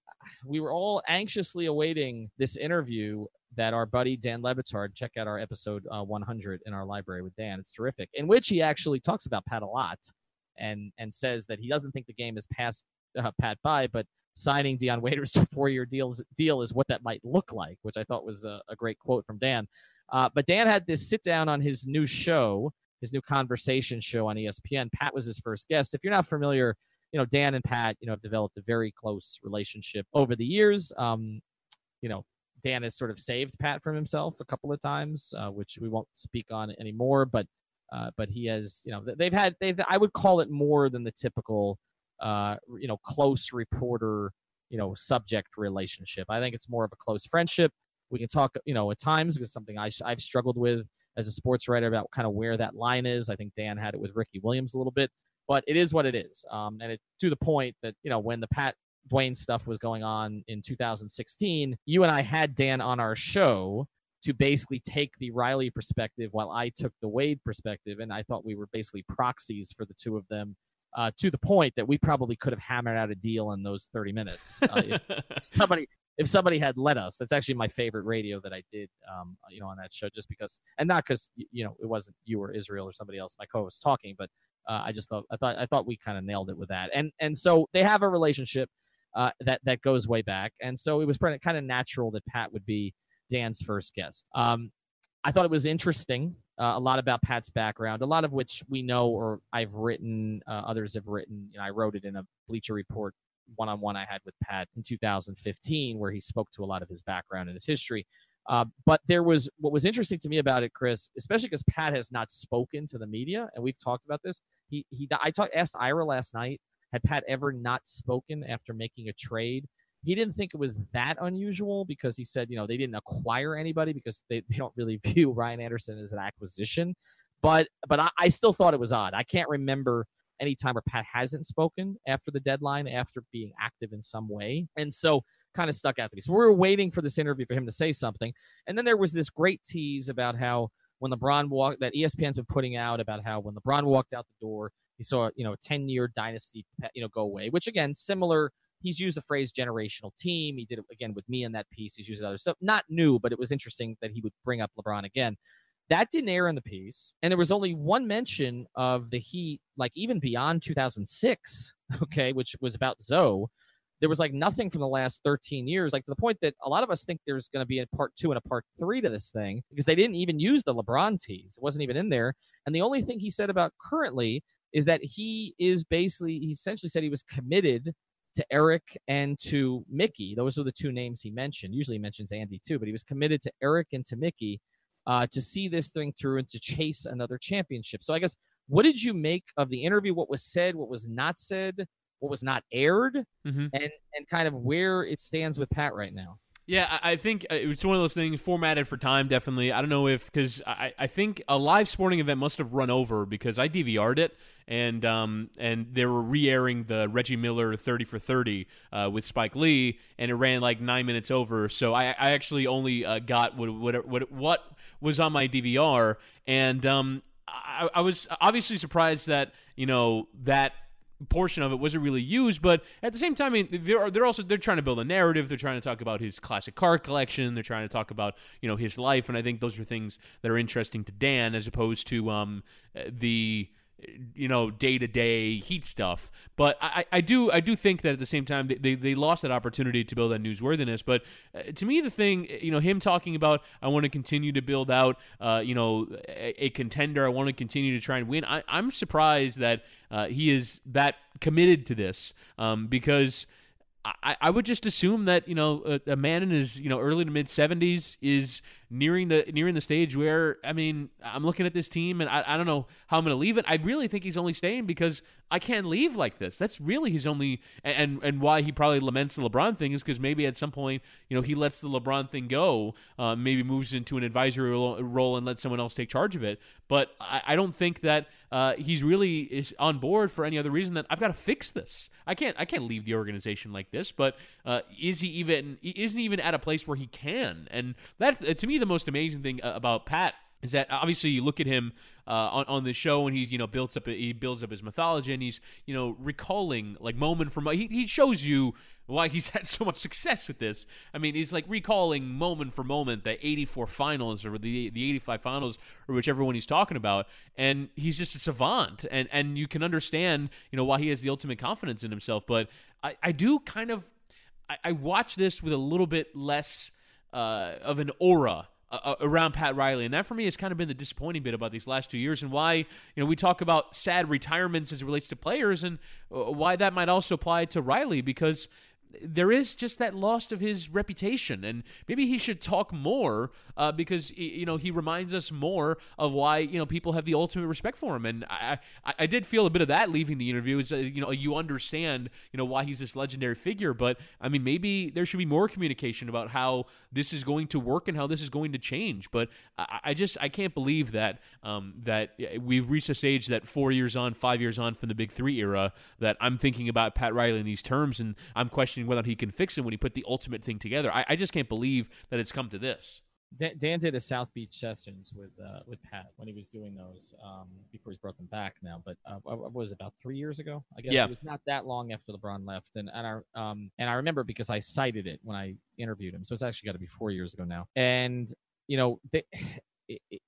we were all anxiously awaiting this interview that our buddy Dan Le Batard, check out our episode uh, 100 in our library with Dan. It's terrific, in which he actually talks about Pat a lot and and says that he doesn't think the game has passed uh, Pat by, but signing Dion Waiters to four-year deals deal is what that might look like, which I thought was a, a great quote from Dan. Uh, but Dan had this sit down on his new show, his new conversation show on ESPN. Pat was his first guest. If you're not familiar, you know Dan and Pat, you know, have developed a very close relationship over the years. Um, you know, Dan has sort of saved Pat from himself a couple of times, uh, which we won't speak on anymore. But uh, but he has, you know, they've had they've I would call it more than the typical, uh, you know, close reporter, you know, subject relationship. I think it's more of a close friendship. We can talk, you know, at times because something I I've struggled with as a sports writer about kind of where that line is. I think Dan had it with Ricky Williams a little bit, but it is what it is. Um, and it to the point that you know when the Pat Dwyane stuff was going on in 2016, you and I had Dan on our show to basically take the Riley perspective while I took the Wade perspective. And I thought we were basically proxies for the two of them uh, to the point that we probably could have hammered out a deal in those 30 minutes. Uh, if somebody, if somebody had let us, that's actually my favorite radio that I did, um, you know, on that show, just because, and not because, you know, it wasn't you or Israel or somebody else, my co-host talking, but uh, I just thought, I thought, I thought we kind of nailed it with that. And, and so they have a relationship uh, that, that goes way back. And so it was kind of natural that Pat would be, Dan's first guest. Um, I thought it was interesting. Uh, a lot about Pat's background, a lot of which we know or I've written, uh, others have written. You know, I wrote it in a Bleacher Report one on one I had with Pat in 2015, where he spoke to a lot of his background and his history. Uh, but there was what was interesting to me about it, Chris, especially because Pat has not spoken to the media, and we've talked about this. He he, I talked asked Ira last night, had Pat ever not spoken after making a trade? He didn't think it was that unusual because he said, you know, they didn't acquire anybody because they, they don't really view Ryan Anderson as an acquisition. But but I, I still thought it was odd. I can't remember any time where Pat hasn't spoken after the deadline, after being active in some way. And so kind of stuck out to me. So we were waiting for this interview for him to say something. And then there was this great tease about how when LeBron walked that ESPN's been putting out about how when LeBron walked out the door, he saw, you know, a 10 year dynasty, you know, go away, which again, similar he's used the phrase generational team. He did it again with me in that piece. He's used other stuff. Not new, but it was interesting that he would bring up LeBron again. That didn't air in the piece. And there was only one mention of the Heat, like even beyond 2006, okay, which was about Zoe. There was like nothing from the last 13 years, like to the point that a lot of us think there's going to be a part two and a part three to this thing because they didn't even use the LeBron tease. It wasn't even in there. And the only thing he said about currently is that he is basically, he essentially said he was committed to Erik and to Mickey. Those are the two names he mentioned. Usually he mentions Andy too, but he was committed to Erik and to Mickey uh, to see this thing through and to chase another championship. So I guess what did you make of the interview? What was said? What was not said? What was not aired? Mm-hmm. And and kind of where it stands with Pat right now. Yeah, I think uh, it's one of those things formatted for time. Definitely, I don't know if because I, I think a live sporting event must have run over because I DVR'd it and um and they were re-airing the Reggie Miller thirty for thirty uh, with Spike Lee, and it ran like nine minutes over. So I, I actually only uh, got what, what what what was on my DVR, and um I, I was obviously surprised that you know that portion of it wasn't really used, but at the same time, I mean, they're they're also they're trying to build a narrative. They're trying to talk about his classic car collection. They're trying to talk about you know his life, and I think those are things that are interesting to Dan as opposed to um the you know day to day heat stuff. But I, I do I do think that at the same time they, they, they lost that opportunity to build that newsworthiness. But uh, to me, the thing you know him talking about I want to continue to build out uh, you know a, a, contender. I want to continue to try and win. I, I'm surprised that uh, he is that committed to this um, because. I, I would just assume that you know a, a man in his you know early to mid seventies is nearing the nearing the stage where I mean I'm looking at this team and I, I don't know how I'm going to leave it. I really think he's only staying because I can't leave like this. That's really his only and and why he probably laments the LeBron thing is because maybe at some point you know he lets the LeBron thing go, uh, maybe moves into an advisory role and lets someone else take charge of it. But I, I don't think that uh, he's really is on board for any other reason than I've got to fix this. I can't I can't leave the organization like this. But uh, is he even isn't even at a place where he can? And that to me the most amazing thing uh, about Pat is that obviously you look at him uh, on on the show and he's you know builds up he builds up his mythology and he's you know recalling like moment from he he shows you why he's had so much success with this. I mean, he's like recalling moment for moment the 84 finals or the the 85 finals or whichever one he's talking about and he's just a savant and and you can understand, you know, why he has the ultimate confidence in himself, but I I do kind of I, I watch this with a little bit less uh, of an aura uh, uh, around Pat Riley, and that for me has kind of been the disappointing bit about these last two years, and why you know we talk about sad retirements as it relates to players, and uh, why that might also apply to Riley because there is just that loss of his reputation, and maybe he should talk more uh, because you know he reminds us more of why you know people have the ultimate respect for him. And I, I, I did feel a bit of that leaving the interview. Is uh, you know you understand you know why he's this legendary figure, but I mean maybe there should be more communication about how this is going to work and how this is going to change. But I, I just I can't believe that um, that we've reached a stage that four years on, five years on from the Big Three era that I'm thinking about Pat Riley in these terms, and I'm questioning whether he can fix it when he put the ultimate thing together. I, I just can't believe that it's come to this. Dan, Dan, did a South Beach sessions with uh, with Pat when he was doing those um, before he's brought them back now. But uh, what was it, about three years ago? I guess yeah. it was not that long after LeBron left, and and I um and I remember because I cited it when I interviewed him, so it's actually got to be four years ago now. And you know, they, it, it,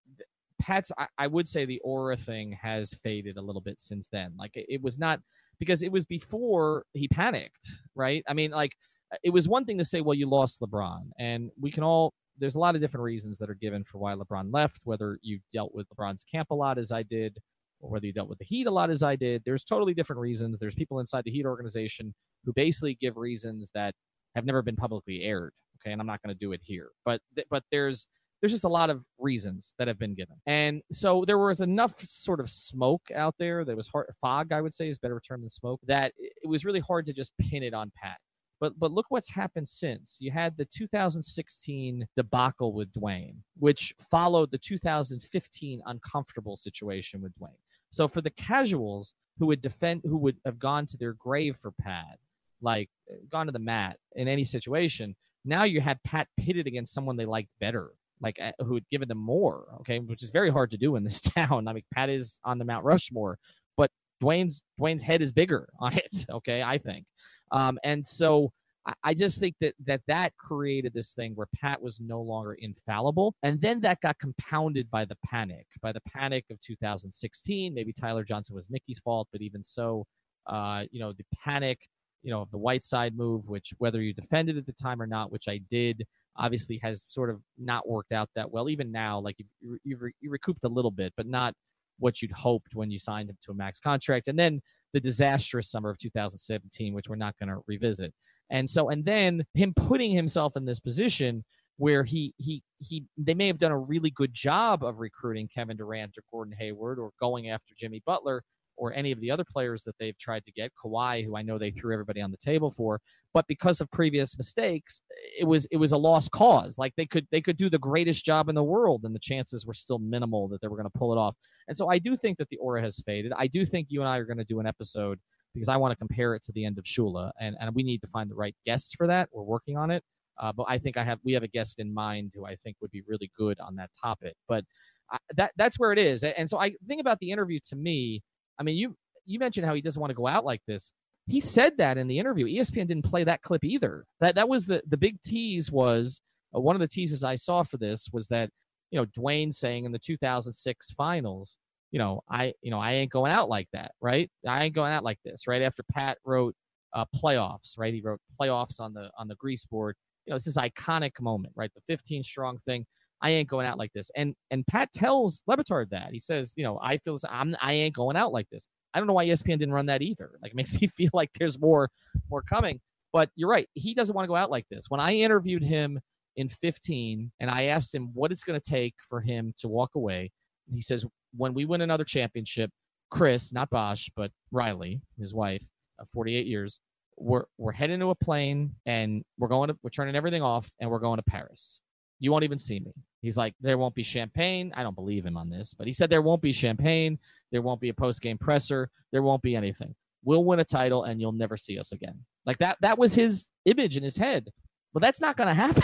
Pat's I, I, would say the aura thing has faded a little bit since then. Like it, it was not because it was before he panicked, right? I mean, like it was one thing to say, well, you lost LeBron, and we can all. There's a lot of different reasons that are given for why LeBron left. Whether you dealt with LeBron's camp a lot as I did, or whether you dealt with the Heat a lot as I did. There's totally different reasons. There's people inside the Heat organization who basically give reasons that have never been publicly aired. Okay, and I'm not going to do it here, but but there's there's just a lot of reasons that have been given. And so there was enough sort of smoke out there that was hard, fog, I would say is better term than smoke, that it was really hard to just pin it on Pat. But but look what's happened since. You had the 2016 debacle with Dwyane, which followed the 2015 uncomfortable situation with Dwyane. So for the casuals who would defend, who would have gone to their grave for Pat, like gone to the mat in any situation, now you had Pat pitted against someone they liked better like uh, who had given them more, okay, which is very hard to do in this town. I mean, Pat is on the Mount Rushmore, but Dwyane's Dwyane's head is bigger on it, okay, I think. Um, and so I, I just think that that that created this thing where Pat was no longer infallible, and then that got compounded by the panic, by the panic of 2016. Maybe Tyler Johnson was Mickey's fault, but even so, uh, you know, the panic, you know, of the Whiteside move, which whether you defended at the time or not, which I did obviously has sort of not worked out that well. Even now, like you've, you've, you recouped a little bit, but not what you'd hoped when you signed him to a max contract. And then the disastrous summer of 2017, which we're not going to revisit. And so, and then him putting himself in this position where he he he they may have done a really good job of recruiting Kevin Durant or Gordon Hayward or going after Jimmy Butler, or any of the other players that they've tried to get, Kawhi, who I know they threw everybody on the table for, but because of previous mistakes, it was it was a lost cause. Like they could they could do the greatest job in the world, and the chances were still minimal that they were going to pull it off. And so I do think that the aura has faded. I do think you and I are going to do an episode because I want to compare it to the end of Shula, and and we need to find the right guests for that. We're working on it. Uh, but I think I have we have a guest in mind who I think would be really good on that topic. But I, that that's where it is. And so I think about the interview to me I mean, you you mentioned how he doesn't want to go out like this. He said that in the interview. ESPN didn't play that clip either. That that was the the big tease was uh, one of the teases I saw for this was that you know Dwyane saying in the 2006 finals, you know I you know I ain't going out like that, right? I ain't going out like this, right? After Pat wrote uh, playoffs, right? He wrote playoffs on the on the grease board. You know, this iconic moment, right? The 15 strong thing. I ain't going out like this. And and Pat tells Le Batard that. He says, you know, I feel I'm I ain't going out like this. I don't know why ESPN didn't run that either. Like it makes me feel like there's more more coming. But you're right. He doesn't want to go out like this. When I interviewed him in 15 and I asked him what it's going to take for him to walk away, he says, when we win another championship, Chris, not Bosh, but Riley, his wife, of 48 years, we're we're heading to a plane and we're going to we're turning everything off and we're going to Paris. You won't even see me. He's like, there won't be champagne. I don't believe him on this, but he said there won't be champagne. There won't be a post game presser. There won't be anything. We'll win a title and you'll never see us again. Like that, that was his image in his head. But that's not going to happen,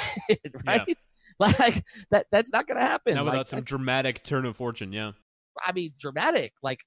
right? Yeah. Like that, that's not going to happen. Not without like, some dramatic turn of fortune. Yeah. I mean, dramatic. Like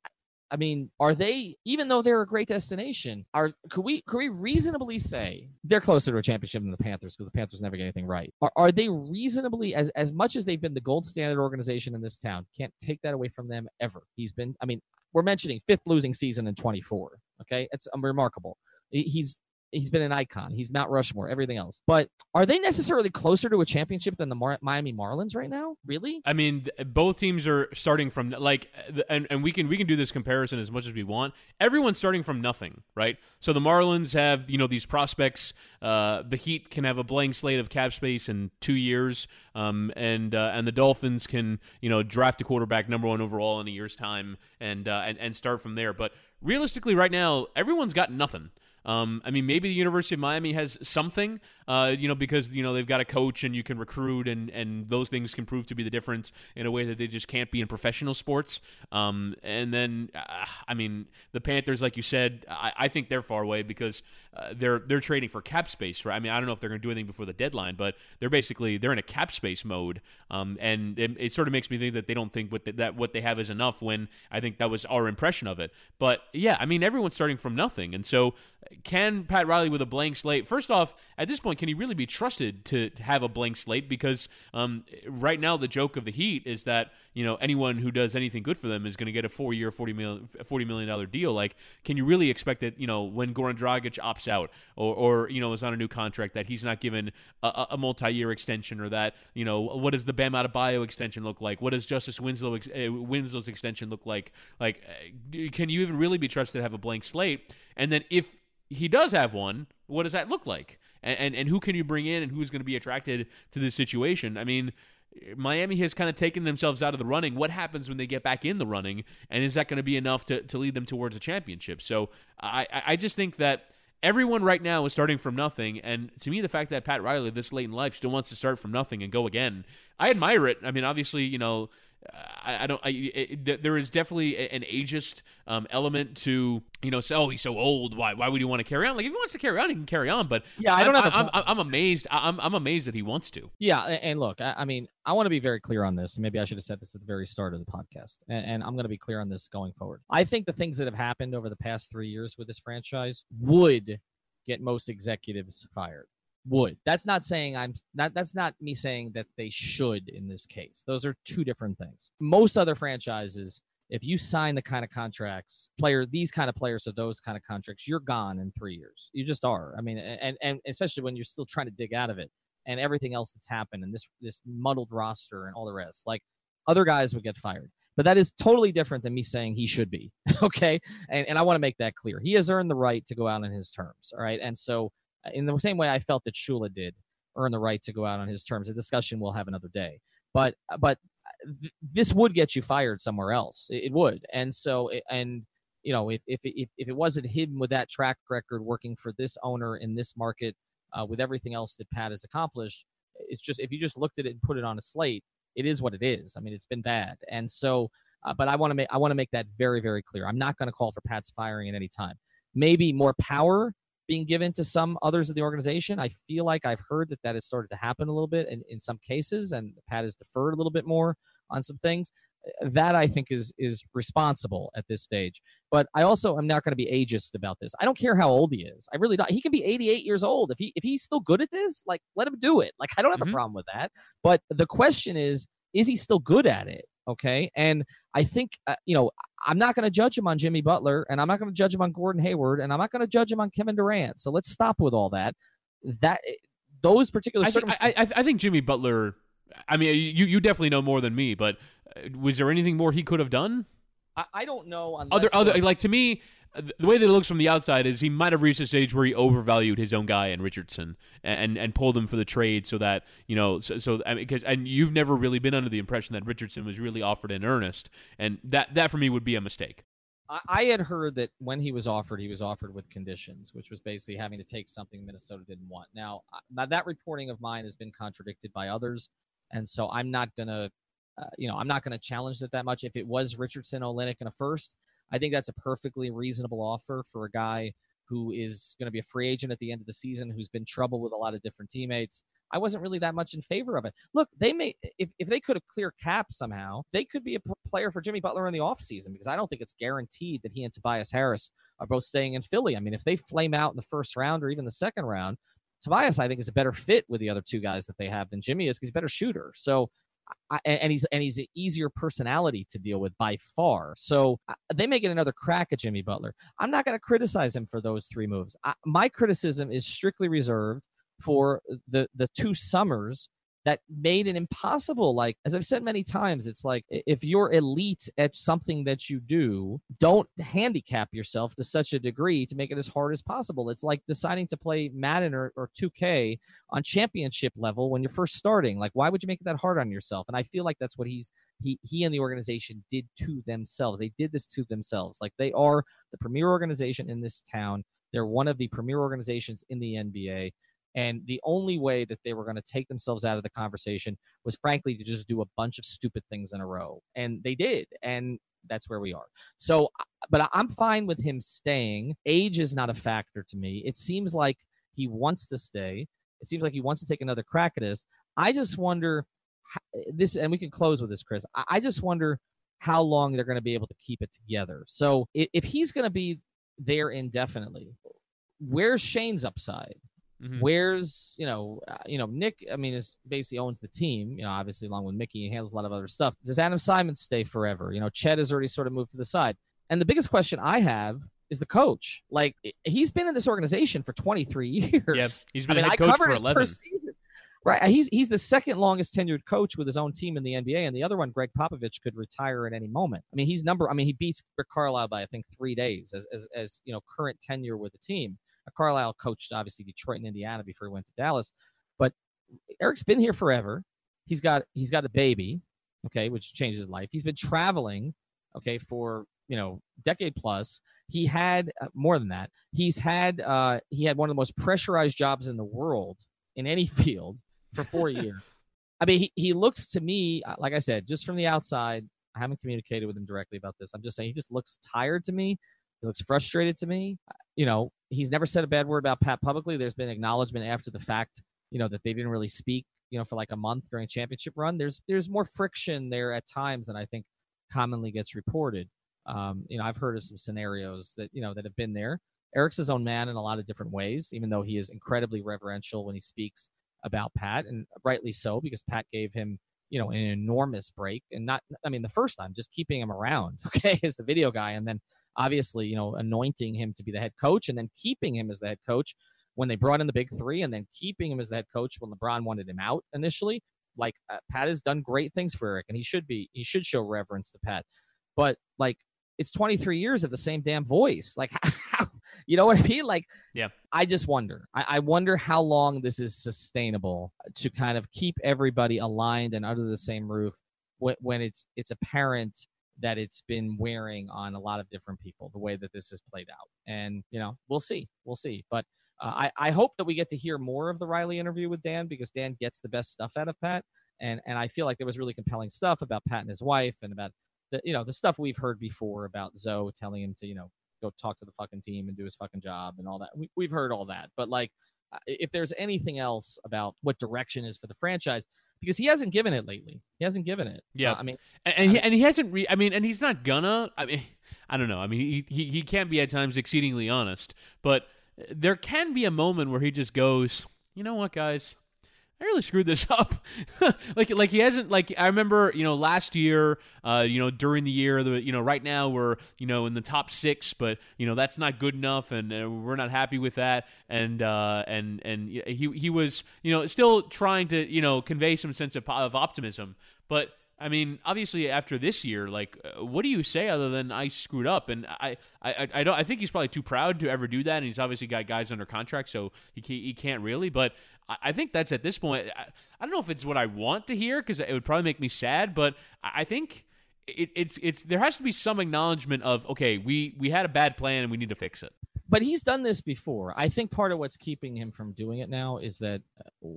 I mean, are they even though they're a great destination? Are could we could we reasonably say they're closer to a championship than the Panthers because the Panthers never get anything right? Are, are they reasonably as as much as they've been the gold standard organization in this town? Can't take that away from them ever. He's been. I mean, we're mentioning fifth losing season in 24. Okay, it's um, remarkable. He's he's been an icon. He's Mount Rushmore, everything else. But are they necessarily closer to a championship than the Mar- Miami Marlins right now? Really? I mean, both teams are starting from like, and, and we can we can do this comparison as much as we want. Everyone's starting from nothing, right? So the Marlins have you know these prospects. Uh, the Heat can have a blank slate of cap space in two years, um, and uh, and the Dolphins can you know draft a quarterback number one overall in a year's time and uh, and and start from there. But realistically, right now, everyone's got nothing. Um, I mean, maybe the University of Miami has something, uh, you know, because you know they've got a coach and you can recruit, and and those things can prove to be the difference in a way that they just can't be in professional sports. Um, and then, uh, I mean, the Panthers, like you said, I, I think they're far away because uh, they're they're trading for cap space, right? I mean, I don't know if they're going to do anything before the deadline, but they're basically they're in a cap space mode, um, and it, it, sort of makes me think that they don't think what the, that what they have is enough. When I think that was our impression of it. But yeah, I mean, everyone's starting from nothing, and so can Pat Riley with a blank slate? First off, at this point, can he really be trusted to have a blank slate? Because um, right now, the joke of the Heat is that you know anyone who does anything good for them is going to get a four-year, forty million, forty million dollar deal. Like, can you really expect that? You know, when Goran Dragic opts out, or, or you know is on a new contract, that he's not given a, a multi-year extension, or that you know what does the Bam Adebayo extension look like? What does Justise Winslow uh, Winslow's extension look like? Like, uh, can you even really be trusted to have a blank slate? And then if he does have one, what does that look like? And, and, and who can you bring in and who's going to be attracted to this situation? I mean, Miami has kind of taken themselves out of the running. What happens when they get back in the running? And is that going to be enough to, to lead them towards a championship? So I, I just think that everyone right now is starting from nothing. And to me, the fact that Pat Riley, this late in life, still wants to start from nothing and go again, I admire it. I mean, obviously, you know, I, I don't. I, it, there is definitely an ageist um, element to you know. Say, oh, he's so old. Why? Why would he want to carry on? Like if he wants to carry on, he can carry on. But yeah, I don't I, have. I'm, I'm, I'm, amazed. I'm, I'm amazed that he wants to. Yeah, and look, I, mean, I want to be very clear on this. Maybe I should have said this at the very start of the podcast, and, and I'm going to be clear on this going forward. I think the things that have happened over the past three years with this franchise would get most executives fired would. That's not saying I'm not that's not me saying that they should in this case. Those are two different things. Most other franchises if you sign the kind of contracts, player these kind of players or those kind of contracts, you're gone in 3 years. You just are. I mean and and especially when you're still trying to dig out of it and everything else that's happened and this this muddled roster and all the rest. Like other guys would get fired. But that is totally different than me saying he should be. okay. And, and I want to make that clear. He has earned the right to go out on his terms. All right. And so in the same way I felt that Shula did earn the right to go out on his terms. A discussion we'll have another day. But but th- this would get you fired somewhere else. It, it would. And so and you know if if if, if it wasn't hidden with that track record working for this owner in this market uh, with everything else that Pat has accomplished, it's just if you just looked at it and put it on a slate, it is what it is. I mean, it's been bad. And so uh, but I want to make I want to make that very very clear. I'm not going to call for Pat's firing at any time. Maybe more power being given to some others of the organization. I feel like I've heard that that has started to happen a little bit in, in some cases, and Pat has deferred a little bit more on some things. That I think is is responsible at this stage. But I also am not going to be ageist about this. I don't care how old he is. I really don't. He can be 88 years old if he if he's still good at this. Like let him do it. Like I don't have mm-hmm. a problem with that. But the question is, is he still good at it? Okay. And I think, uh, you know, I'm not going to judge him on Jimmy Butler and I'm not going to judge him on Gordon Hayward and I'm not going to judge him on Kevin Durant. So let's stop with all that. That, eh, those particular I think, I, I, I think Jimmy Butler, I mean, you, you definitely know more than me, but uh, was there anything more he could have done? I, I don't know. Other, other, like to me, the way that it looks from the outside is he might have reached a stage where he overvalued his own guy and Richardson and and pulled him for the trade so that you know so, so I mean because and you've never really been under the impression that Richardson was really offered in earnest and that that for me would be a mistake. I had heard that when he was offered, he was offered with conditions, which was basically having to take something Minnesota didn't want. Now, that reporting of mine has been contradicted by others, and so I'm not gonna, uh, you know, I'm not gonna challenge it that much. If it was Richardson, Olynyk, and a first, I think that's a perfectly reasonable offer for a guy who is going to be a free agent at the end of the season, who's been trouble with a lot of different teammates. I wasn't really that much in favor of it. Look, they may if, if they could have clear cap somehow, they could be a player for Jimmy Butler in the offseason because I don't think it's guaranteed that he and Tobias Harris are both staying in Philly. I mean, if they flame out in the first round or even the second round, Tobias I think is a better fit with the other two guys that they have than Jimmy is because he's a better shooter. So I, and he's and he's an easier personality to deal with by far. So uh, they may get another crack at Jimmy Butler. I'm not going to criticize him for those three moves. I, my criticism is strictly reserved for the the two summers that made it impossible. Like, as I've said many times, it's like if you're elite at something that you do, don't handicap yourself to such a degree to make it as hard as possible. It's like deciding to play Madden or, or 2K on championship level when you're first starting. Like, why would you make it that hard on yourself? And I feel like that's what he's he he and the organization did to themselves. They did this to themselves. Like they are the premier organization in this town. They're one of the premier organizations in the NBA. And the only way that they were going to take themselves out of the conversation was, frankly, to just do a bunch of stupid things in a row. And they did. And that's where we are. So, but I'm fine with him staying. Age is not a factor to me. It seems like he wants to stay. It seems like he wants to take another crack at this. I just wonder this, and we can close with this, Chris. I just wonder how long they're going to be able to keep it together. So, if he's going to be there indefinitely, where's Shane's upside? Mm-hmm. Where's you know uh, you know Nick? I mean, is basically owns the team. You know, obviously along with Mickey, he handles a lot of other stuff. Does Adam Simon stay forever? You know, Chet has already sort of moved to the side. And the biggest question I have is the coach. Like he's been in this organization for 23 years. Yeah, he's been I mean, a head coach for 11. Right, he's he's the second longest tenured coach with his own team in the NBA, and the other one, Gregg Popovich, could retire at any moment. I mean, he's number. I mean, he beats Rick Carlisle by I think three days as as, as you know current tenure with the team. Carlisle coached obviously Detroit and Indiana before he went to Dallas, but Erik's been here forever. He's got he's got a baby, okay, which changes his life. He's been traveling, okay, for you know decade plus. He had uh, more than that. He's had uh, he had one of the most pressurized jobs in the world in any field for four years. I mean, he, he looks to me, uh, like I said, just from the outside. I haven't communicated with him directly about this. I'm just saying he just looks tired to me. He looks frustrated to me. You know, he's never said a bad word about Pat publicly. There's been acknowledgement after the fact, you know, that they didn't really speak, you know, for like a month during a championship run. There's there's more friction there at times than I think commonly gets reported. Um, you know, I've heard of some scenarios that you know that have been there. Erik's his own man in a lot of different ways, even though he is incredibly reverential when he speaks about Pat, and rightly so because Pat gave him you know an enormous break, and not I mean the first time just keeping him around, okay, as the video guy, and then obviously, you know, anointing him to be the head coach and then keeping him as the head coach when they brought in the big three and then keeping him as the head coach when LeBron wanted him out initially. Like uh, Pat has done great things for Erik and he should be, he should show reverence to Pat. But like, it's 23 years of the same damn voice. Like, how, you know what I mean? Like, yeah. I just wonder. I, I wonder how long this is sustainable to kind of keep everybody aligned and under the same roof when, when it's it's apparent that it's been wearing on a lot of different people the way that this has played out. And you know we'll see we'll see. But uh, I, I hope that we get to hear more of the riley interview with dan because dan gets the best stuff out of pat. And and i feel like there was really compelling stuff about pat and his wife and about the you know the stuff we've heard before about zoe telling him to you know go talk to the fucking team and do his fucking job and all that. We, we've heard all that. But like uh, if there's anything else about what direction is for the franchise because he hasn't given it lately. He hasn't given it. Yeah, uh, I mean, and and he, and he hasn't. Re- I mean, and he's not gonna. I mean, I don't know. I mean, he, he he can be at times exceedingly honest, but there can be a moment where he just goes, you know what, guys, I really screwed this up. like like he hasn't like I remember you know last year uh you know during the year the you know right now we're you know in the top six but you know that's not good enough and uh, we're not happy with that and uh and and he he was you know still trying to you know convey some sense of, of optimism but I mean, obviously, after this year, like, uh, what do you say other than I screwed up? And I, I, I don't. I think he's probably too proud to ever do that. And he's obviously got guys under contract, so he he can't really. But I think that's at this point. I, I don't know if it's what I want to hear because it would probably make me sad, but I think it, it's it's there has to be some acknowledgement of okay, we we had a bad plan and we need to fix it. But he's done this before. I think part of what's keeping him from doing it now is that uh,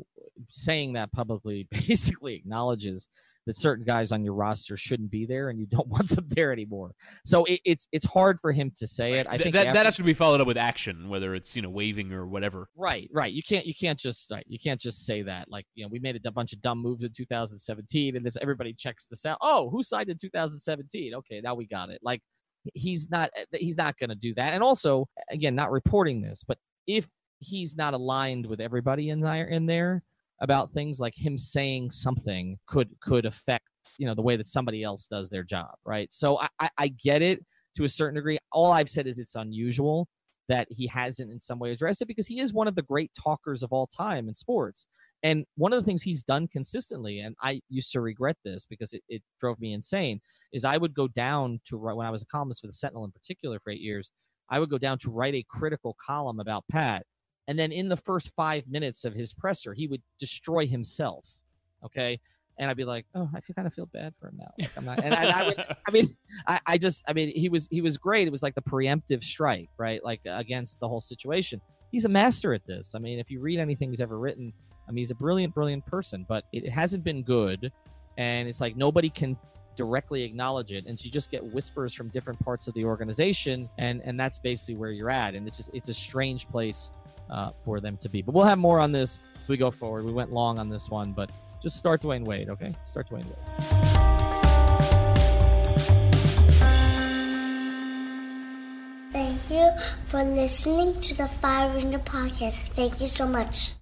saying that publicly basically acknowledges that certain guys on your roster shouldn't be there and you don't want them there anymore. So it, it's it's hard for him to say it. I think that after, that has to be followed up with action, whether it's you know waving or whatever. Right, right. You can't you can't just right, you can't just say that like you know we made a bunch of dumb moves in 2017 and it's everybody checks this out. Oh, who signed in 2017? Okay, now we got it. Like he's not eh, he's not going to do that. And also again, not reporting this, but if he's not aligned with everybody in there in there about things like him saying something could could affect you know the way that somebody else does their job, right? So I, I, I get it to a certain degree. All I've said is it's unusual that he hasn't in some way addressed it because he is one of the great talkers of all time in sports. And one of the things he's done consistently, and I used to regret this because it, it drove me insane, is I would go down to when I was a columnist for the Sentinel in particular for eight years, I would go down to write a critical column about Pat. And then in the first five minutes of his presser, he would destroy himself. Okay and I'd be like, oh, I feel kind of feel bad for him now. Like I'm not, and I, I, would, I mean, I, I just, I mean, he was, he was great. It was like the preemptive strike, right? Like against the whole situation. He's a master at this. I mean, if you read anything he's ever written, I mean, he's a brilliant, brilliant person, but it hasn't been good. And it's like nobody can directly acknowledge it. And so you just get whispers from different parts of the organization. And, and that's basically where you're at. And it's just, it's a strange place uh, for them to be. But we'll have more on this as we go forward. We went long on this one, but just start Dwyane Wade, okay? Start Dwyane Wade. Thank you for listening to the Five Ringer Podcast. Thank you so much.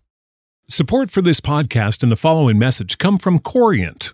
Support for this podcast and the following message come from Corient